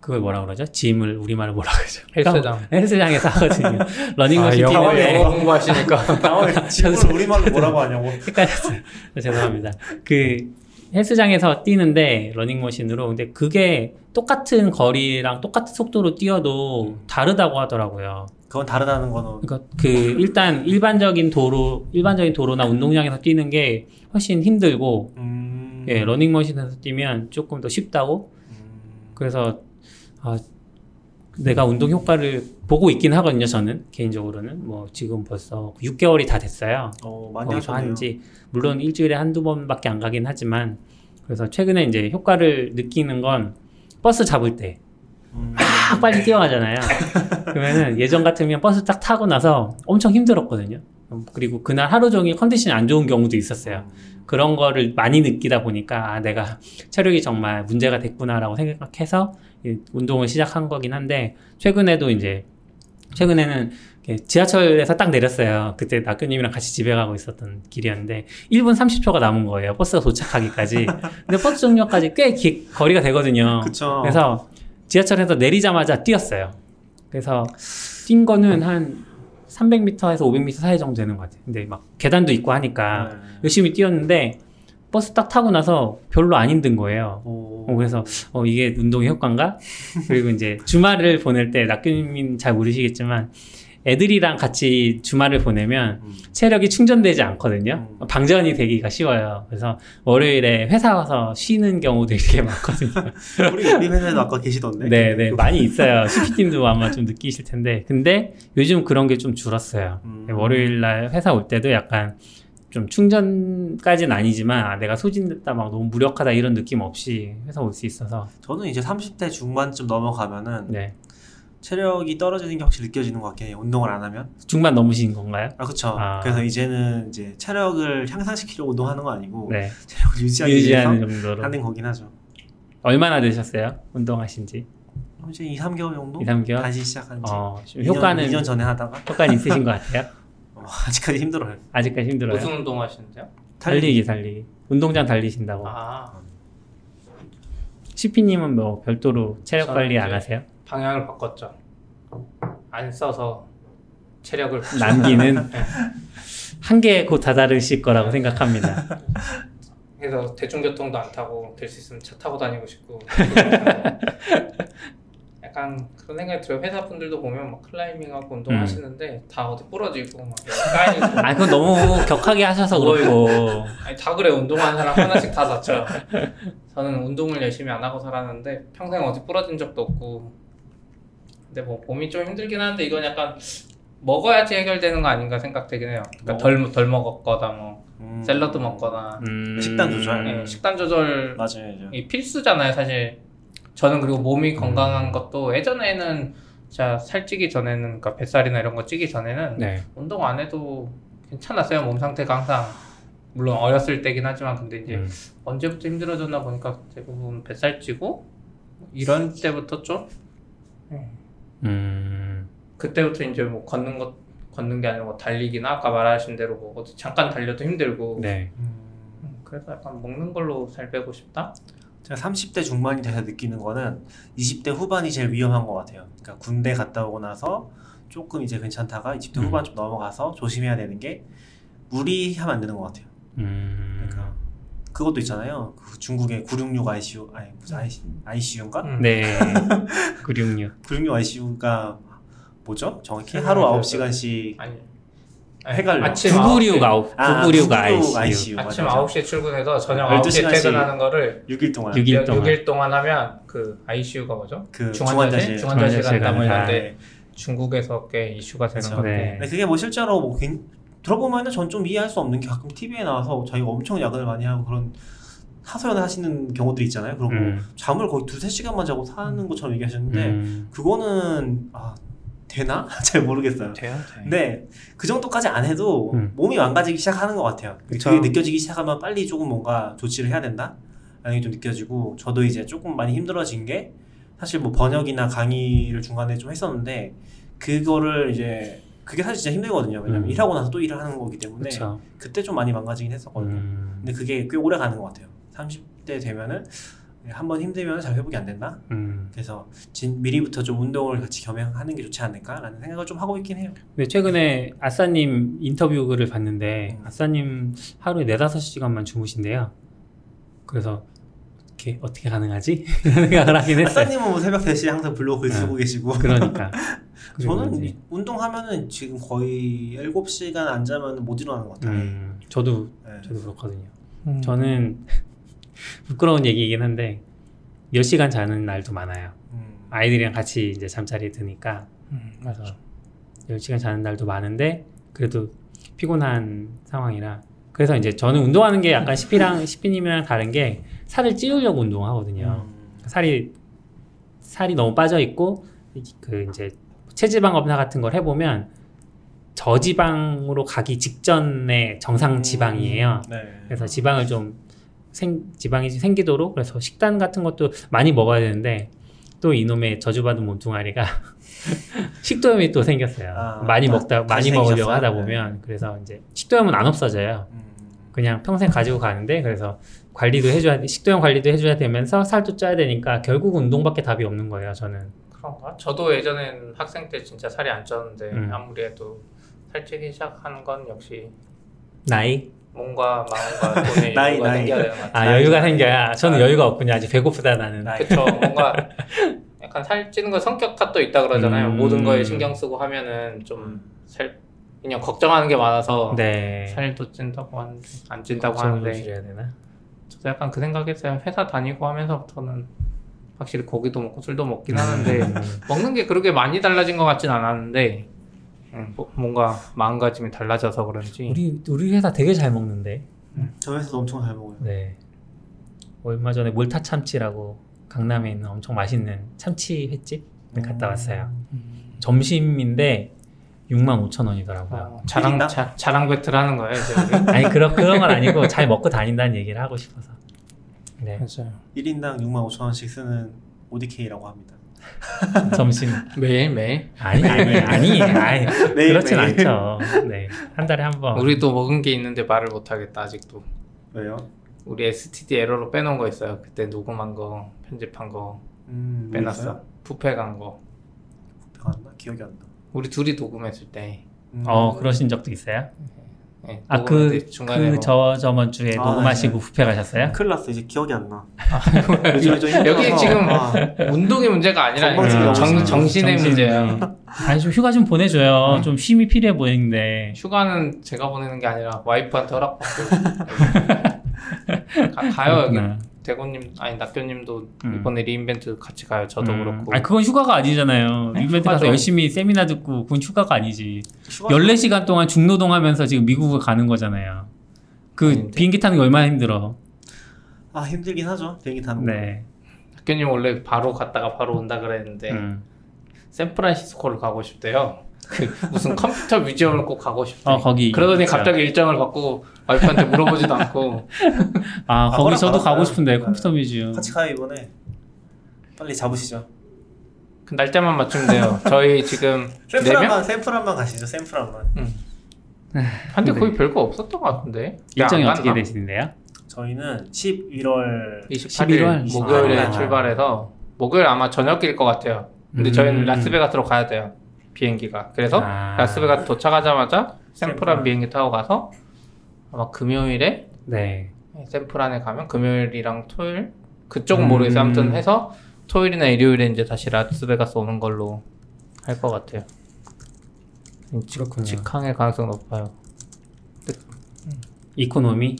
그걸 뭐라 그러죠? 짐을 우리말로 뭐라 그러죠? 헬스장. 헬스장에서 하거든요. 러닝머신 아, 영어, 영어 공부하시니까. 짐을 우리말로 뭐라고 하냐고. 헷갈렸어요. 죄송합니다. 그 헬스장에서 뛰는데 러닝머신으로 근데 그게 똑같은 거리랑 똑같은 속도로 뛰어도 음. 다르다고 하더라고요. 그건 다르다는 거는 그러니까 그 일단 일반적인 도로 일반적인 도로나 운동장에서 뛰는 게 훨씬 힘들고 음... 예 러닝머신에서 뛰면 조금 더 쉽다고 음... 그래서 아, 내가 운동 효과를 보고 있긴 하거든요. 저는 개인적으로는 뭐 지금 벌써 6개월이 다 됐어요. 어, 많이 하셨네요. 한지 물론 일주일에 한두 번밖에 안 가긴 하지만 그래서 최근에 이제 효과를 느끼는 건 버스 잡을 때. 음. 막 빨리 뛰어가잖아요. 그러면은 예전 같으면 버스 딱 타고 나서 엄청 힘들었거든요. 그리고 그날 하루 종일 컨디션이 안 좋은 경우도 있었어요. 음. 그런 거를 많이 느끼다 보니까 아, 내가 체력이 정말 문제가 됐구나라고 생각해서 운동을 시작한 거긴 한데 최근에도 이제 최근에는 지하철에서 딱 내렸어요. 그때 낙교님이랑 같이 집에 가고 있었던 길이었는데 1분 30초가 남은 거예요. 버스가 도착하기까지. 근데 버스 정류까지 꽤 기, 거리가 되거든요. 그쵸. 그래서 지하철에서 내리자마자 뛰었어요. 그래서 뛴 거는 한 300m에서 500m 사이 정도 되는 것 같아요. 근데 막 계단도 있고 하니까 네. 열심히 뛰었는데 버스 딱 타고 나서 별로 안 힘든 거예요. 어, 그래서 어, 이게 운동의 효과인가? 그리고 이제 주말을 보낼 때 낙규님 잘 모르시겠지만 애들이랑 같이 주말을 보내면 음. 체력이 충전되지 않거든요. 음. 방전이 되기가 쉬워요. 그래서 월요일에 회사 와서 쉬는 경우도 되게 많거든요. 우리 우리 회사에도 아까 계시던데. 네, 네 많이 있어요. CP팀도 아마 좀 느끼실 텐데, 근데 요즘 그런 게 좀 줄었어요. 음. 월요일 날 회사 올 때도 약간 좀 충전까지는 아니지만 아, 내가 소진됐다 막 너무 무력하다 이런 느낌 없이 회사 올 수 있어서 저는 이제 30대 중반쯤 넘어가면은 네. 체력이 떨어지는 게 확실히 느껴지는 것 같긴 해요. 운동을 안 하면. 중반 넘으신 건가요? 아, 그쵸. 아. 그래서 이제는 이제 체력을 향상시키려고 운동하는 거 아니고, 네. 체력을 유지하기 유지하는 정도로 하는 거긴 하죠. 얼마나 되셨어요? 운동하신 지? 이제 2, 3개월 정도? 2, 3개월? 다시 시작한 지. 어, 2년, 효과는 2년 전에 하다가 효과는 있으신 것 같아요? 어, 아직까지 힘들어요. 아직까지 힘들어요. 무슨 운동 하시는데요? 달리기, 달리기. 운동장 달리신다고. 아. CP님은 뭐 별도로 체력 관리 안 하세요? 방향을 바꿨죠. 안 써서 체력을 남기는 네. 한계에 곧 다다르실 거라고 생각합니다. 그래서 대중교통도 안 타고 될 수 있으면 차 타고 다니고 싶고 약간 그런 생각이 들어요. 회사 분들도 보면 막 클라이밍하고 운동하시는데 음. 다 어디 부러지고 막 까이고. 아 그건 너무 격하게 하셔서 그렇고. 아니 다 그래 운동하는 사람 하나씩 다 다쳐. 저는 운동을 열심히 안 하고 살았는데 평생 어디 부러진 적도 없고 근데 뭐 봄이 좀 힘들긴 한데 이건 약간 먹어야지 해결되는 거 아닌가 생각되긴 해요. 그러니까 덜, 덜 먹었거나 뭐 음. 샐러드 먹거나 음. 식단 조절. 네, 식단 조절 맞아요. 이 필수잖아요, 사실. 저는 그리고 몸이 음. 건강한 음. 것도 예전에는 자 살찌기 전에는 그러니까 뱃살이나 이런 거 찌기 전에는 네. 운동 안 해도 괜찮았어요. 몸 상태가 항상 물론 어렸을 때긴 하지만 근데 이제 음. 언제부터 힘들어졌나 보니까 대부분 뱃살 찌고 이런 때부터 좀 네. 음. 그때부터 이제 뭐 걷는 것 걷는 게 아니고 뭐 달리기나 아까 말하신 대로 뭐 어디 잠깐 달려도 힘들고. 네. 음, 그래서 약간 먹는 걸로 살 빼고 싶다. 제가 30대 중반이 돼서 느끼는 거는 20대 후반이 제일 위험한 것 같아요. 그러니까 군대 갔다 오고 나서 조금 이제 괜찮다가 20대 음. 후반 좀 넘어가서 조심해야 되는 게 무리하면 안 되는 것 같아요. 음. 그러니까 그것도 있잖아요. 그 중국의 966 ICU 아니 무슨 IC, ICU인가? 음. 네. 966. 966 ICU가 뭐죠? 정확히 하루 9시간씩 아니. 헷갈려. 아침 996 9 9 ICU. ICU. 아침 9시에 출근해서 저녁 9시에 퇴근하는 거를 6일 동안 6일 동안, 6일 동안 하면 그 ICU가 뭐죠? 그 중환자실 중환자실 간다 뭐 이런데 중국에서 꽤 이슈가 되는 그렇죠. 건데. 네. 그게 뭐 실제로 뭐 들어보면은 전 좀 이해할 수 없는 게 가끔 TV에 나와서 자기가 엄청 야근을 많이 하고 그런 하소연을 하시는 경우들 있잖아요. 그리고 음. 잠을 거의 두세 시간만 자고 사는 것처럼 얘기하셨는데 음. 그거는 아 되나? 잘 모르겠어요. 돼요, 돼. 근데 그 정도까지 안 해도 음. 몸이 망가지기 시작하는 것 같아요. 그쵸. 그게 느껴지기 시작하면 빨리 조금 뭔가 조치를 해야 된다? 라는 게 좀 느껴지고 저도 이제 조금 많이 힘들어진 게 사실 뭐 번역이나 강의를 중간에 좀 했었는데 그거를 이제 그게 사실 진짜 힘들거든요. 왜냐면 음. 일하고 나서 또 일을 하는 거기 때문에 그쵸. 그때 좀 많이 망가지긴 했었거든요. 음. 근데 그게 꽤 오래 가는 것 같아요. 30대 되면은 한 번 힘들면 잘 회복이 안 된다. 음. 그래서 진, 미리부터 좀 운동을 같이 겸행하는 게 좋지 않을까라는 생각을 좀 하고 있긴 해요. 네, 최근에 아싸님 인터뷰를 봤는데 음. 아싸님 하루에 네다섯 시간만 주무신대요. 그래서 어떻게 어떻게 가능하지? 생각을 하긴 했어요. 아싸님은 뭐 새벽 3시에 항상 블로그 글 쓰고 어, 계시고. 그러니까. 저는 이제. 운동하면은 지금 거의 7시간 안 자면 못 일어나는 것 같아요. 음, 저도 네. 저도 그렇거든요. 음. 저는 부끄러운 얘기이긴 한데 10시간 자는 날도 많아요. 음. 아이들이랑 같이 이제 잠자리에 드니까 음, 그래서 10시간 자는 날도 많은데 그래도 피곤한 상황이라 그래서 이제 저는 운동하는 게 약간 시피랑 시피님이랑 다른 게 살을 찌우려고 운동하거든요. 음. 살이 살이 너무 빠져 있고 그 이제 체지방 검사 같은 걸 해보면 저지방으로 가기 직전에 정상 지방이에요. 음. 네. 그래서 지방을 좀 생, 지방이 생기도록 그래서 식단 같은 것도 많이 먹어야 되는데 또 이놈의 저주받은 몸뚱아리가 식도염이 또 생겼어요. 아, 많이 아, 먹다 많이 먹으려고 하다 보면 네. 그래서 이제 식도염은 안 없어져요. 음. 그냥 평생 가지고 가는데 그래서 관리도 해줘야 식도염 관리도 해줘야 되면서 살도 쪄야 되니까 결국 운동밖에 답이 없는 거예요. 저는. 그런가? 저도 예전엔 학생 때 진짜 살이 안 쪘는데 음. 아무리 해도 살찌기 시작하는 건 역시 나이? 몸과 마음과 돈의 나이, 여유가 나이. 생겨야 되는 것 같아요. 아 여유가 생겨야 저는 아. 여유가 없군요 아직 배고프다 나는 나이. 그쵸 뭔가 약간 살찌는 거 성격 탓도 있다 그러잖아요. 음. 모든 거에 신경 쓰고 하면은 좀 살 그냥 걱정하는 게 많아서 네 살도 찐다고 하는데 안 찐다고 하는데 줄여야 되나? 저도 약간 그 생각했어요. 회사 다니고 하면서부터는 확실히 고기도 먹고 술도 먹긴 하는데 음. 먹는 게 그렇게 많이 달라진 것 같진 않았는데 음, 뭐- 뭔가 마음가짐이 달라져서 그런지 우리 우리 회사 되게 잘 먹는데 저 회사도 엄청 잘 먹어요. 네 얼마 전에 몰타 참치라고 강남에 있는 엄청 맛있는 참치 횟집 을 갔다 왔어요 점심인데 6만 5천 원이더라고요 어, 자랑? 자, 자랑 배틀 하는 거예요. 아니 그런 그런 건 아니고 잘 먹고 다닌다는 얘기를 하고 싶어서 네 맞아요. 1인당 6만 5천 원씩 쓰는 ODK라고 합니다. 점심 매일 매일 아니 아니 아니 아니 매일, 그렇진 매일. 않죠 네 한 달에 한 번 우리도 먹은 게 있는데 말을 못 하겠다 아직도. 왜요? 우리 STD 에러로 빼놓은 거 있어요. 그때 녹음한 거 편집한 거 음, 뭐 빼놨어. 부패 간 거. 배가 안 나? 기억이 안 나. 우리 둘이 녹음했을 때. 음. 어 그러신 적도 있어요? 네, 아 녹음했는데 그 중간에 뭐- 그저 저번 주에 아, 녹음하시고 네. 부페 가셨어요? 큰일 났어 이제 기억이 안 나. 좀 여기. 지금 아, 운동의 문제가 아니라 정, 정신의. 문제야. 아니 좀 휴가 좀 보내줘요. 좀 쉼이 필요해 보이는데. 휴가는 제가 보내는 게 아니라 와이프한테 허락받고 가, 가요 여기. 대곤님 아니 낙교님도 음. 이번에 리인벤트 같이 가요. 저도 음. 그렇고. 아니 그건 휴가가 아니잖아요. 네, 이벤트 가서. 열심히 세미나 듣고 그건 휴가가 아니지. 휴가 14시간 동안 중노동하면서 지금 미국을 가는 거잖아요. 그 아닌데. 비행기 타는 게 얼마나 힘들어. 아 힘들긴 하죠 비행기 타는 거. 네. 낙교님 원래 바로 갔다가 바로 온다 그랬는데 음. 샌프란시스코를 가고 싶대요. 그 무슨 컴퓨터 museum을 꼭 가고 싶대. 어 거기. 그러더니 있죠. 갑자기 일정을 바꾸고 와이프한테 물어보지도 않고 아 아, 거기 허락 저도 받았어요. 가고 싶은데 네. 컴퓨터 museum. 같이 가요 이번에. 빨리 잡으시죠. 그 날짜만 맞추면 돼요. 저희 지금 네 명? 샌프란만 샌프란만 가시죠 샌프란만. 한데 네. 거의 별거 없었던 것 같은데. 일정이 안 어떻게? 되시는데요? 저희는 11월 28일 11월? 목요일에 아. 출발해서 목요일 아마 저녁일 것 같아요. 근데 음. 저희는 라스베가스로 가야 돼요. 비행기가. 그래서 아. 라스베가스 도착하자마자 샌프란. 비행기 타고 가서 아마 금요일에 네. 샌프란에 가면 금요일이랑 토요일 그쪽은 음. 모르겠어요. 아무튼 해서 토요일이나 일요일에 이제 다시 라스베가스 오는 걸로 할 것 같아요. 직-. 직항의 가능성 높아요. 이코노미.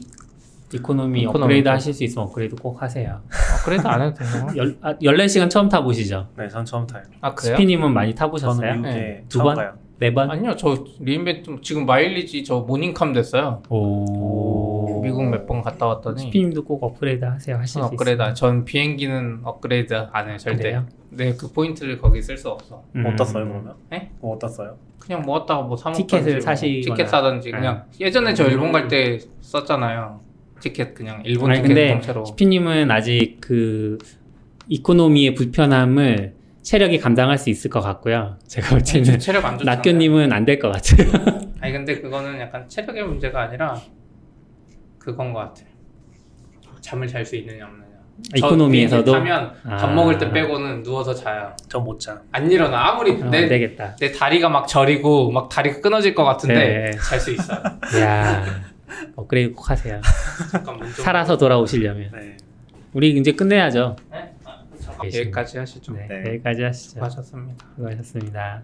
이코노미 이코노미 업그레이드 좀. 하실 수 있으면 업그레이드 꼭 하세요. 어, 그래도 안 해도 되나? 열, 아, 14시간 처음 타보시죠? 네, 전 처음 타요. 아 그래요? 스피님은 많이 저는 타보셨어요? 미국에 네. 두 처음 번? 가요. 네 번? 아니요, 저 re:Invent 지금 마일리지 저 Morning Calm 됐어요. 오. 미국 몇 번 갔다 왔더니 스피님도 꼭 업그레이드 하세요. 하실 수 업그레이드. 있어요. 전 비행기는 업그레이드 안 해요, 절대. 그래요? 네, 그 포인트를 거기 쓸 수 없어. 음. 어디다 써요 그러면? 네? 뭐 어디다 써요? 그냥 모았다가 뭐 사먹던지 티켓을 뭐 사시거나. 티켓 사든지 네. 그냥 예전에 저 일본 갈 때 썼잖아요. 티켓 그냥 일본 아니 티켓 근데 통째로. 스피님은 아직 그 이코노미의 불편함을 체력이 감당할 수 있을 것 같고요. 제가 볼제 때는 체력 안 좋잖아요. 낙교님은 안 될 것 같아요. 아니 근데 그거는 약간 체력의 문제가 아니라 그건 것 같아. 잠을 잘 수 있느냐 없느냐. 저 이코노미에서도 비행기 타면 밥 아. 먹을 때 빼고는 누워서 자요. 전못 자. 안 일어나 아무리 어, 내, 안 되겠다. 내 다리가 막 저리고 막 다리가 끊어질 것 같은데 네. 잘수 있어요. 야 업그레이드 꼭 하세요. 살아서 돌아오시려면 네. 우리 이제 끝내야죠. 네? 아. 여기까지 하시죠. 네, 네. 여기까지 하시죠. 수고하셨습니다. 수고하셨습니다.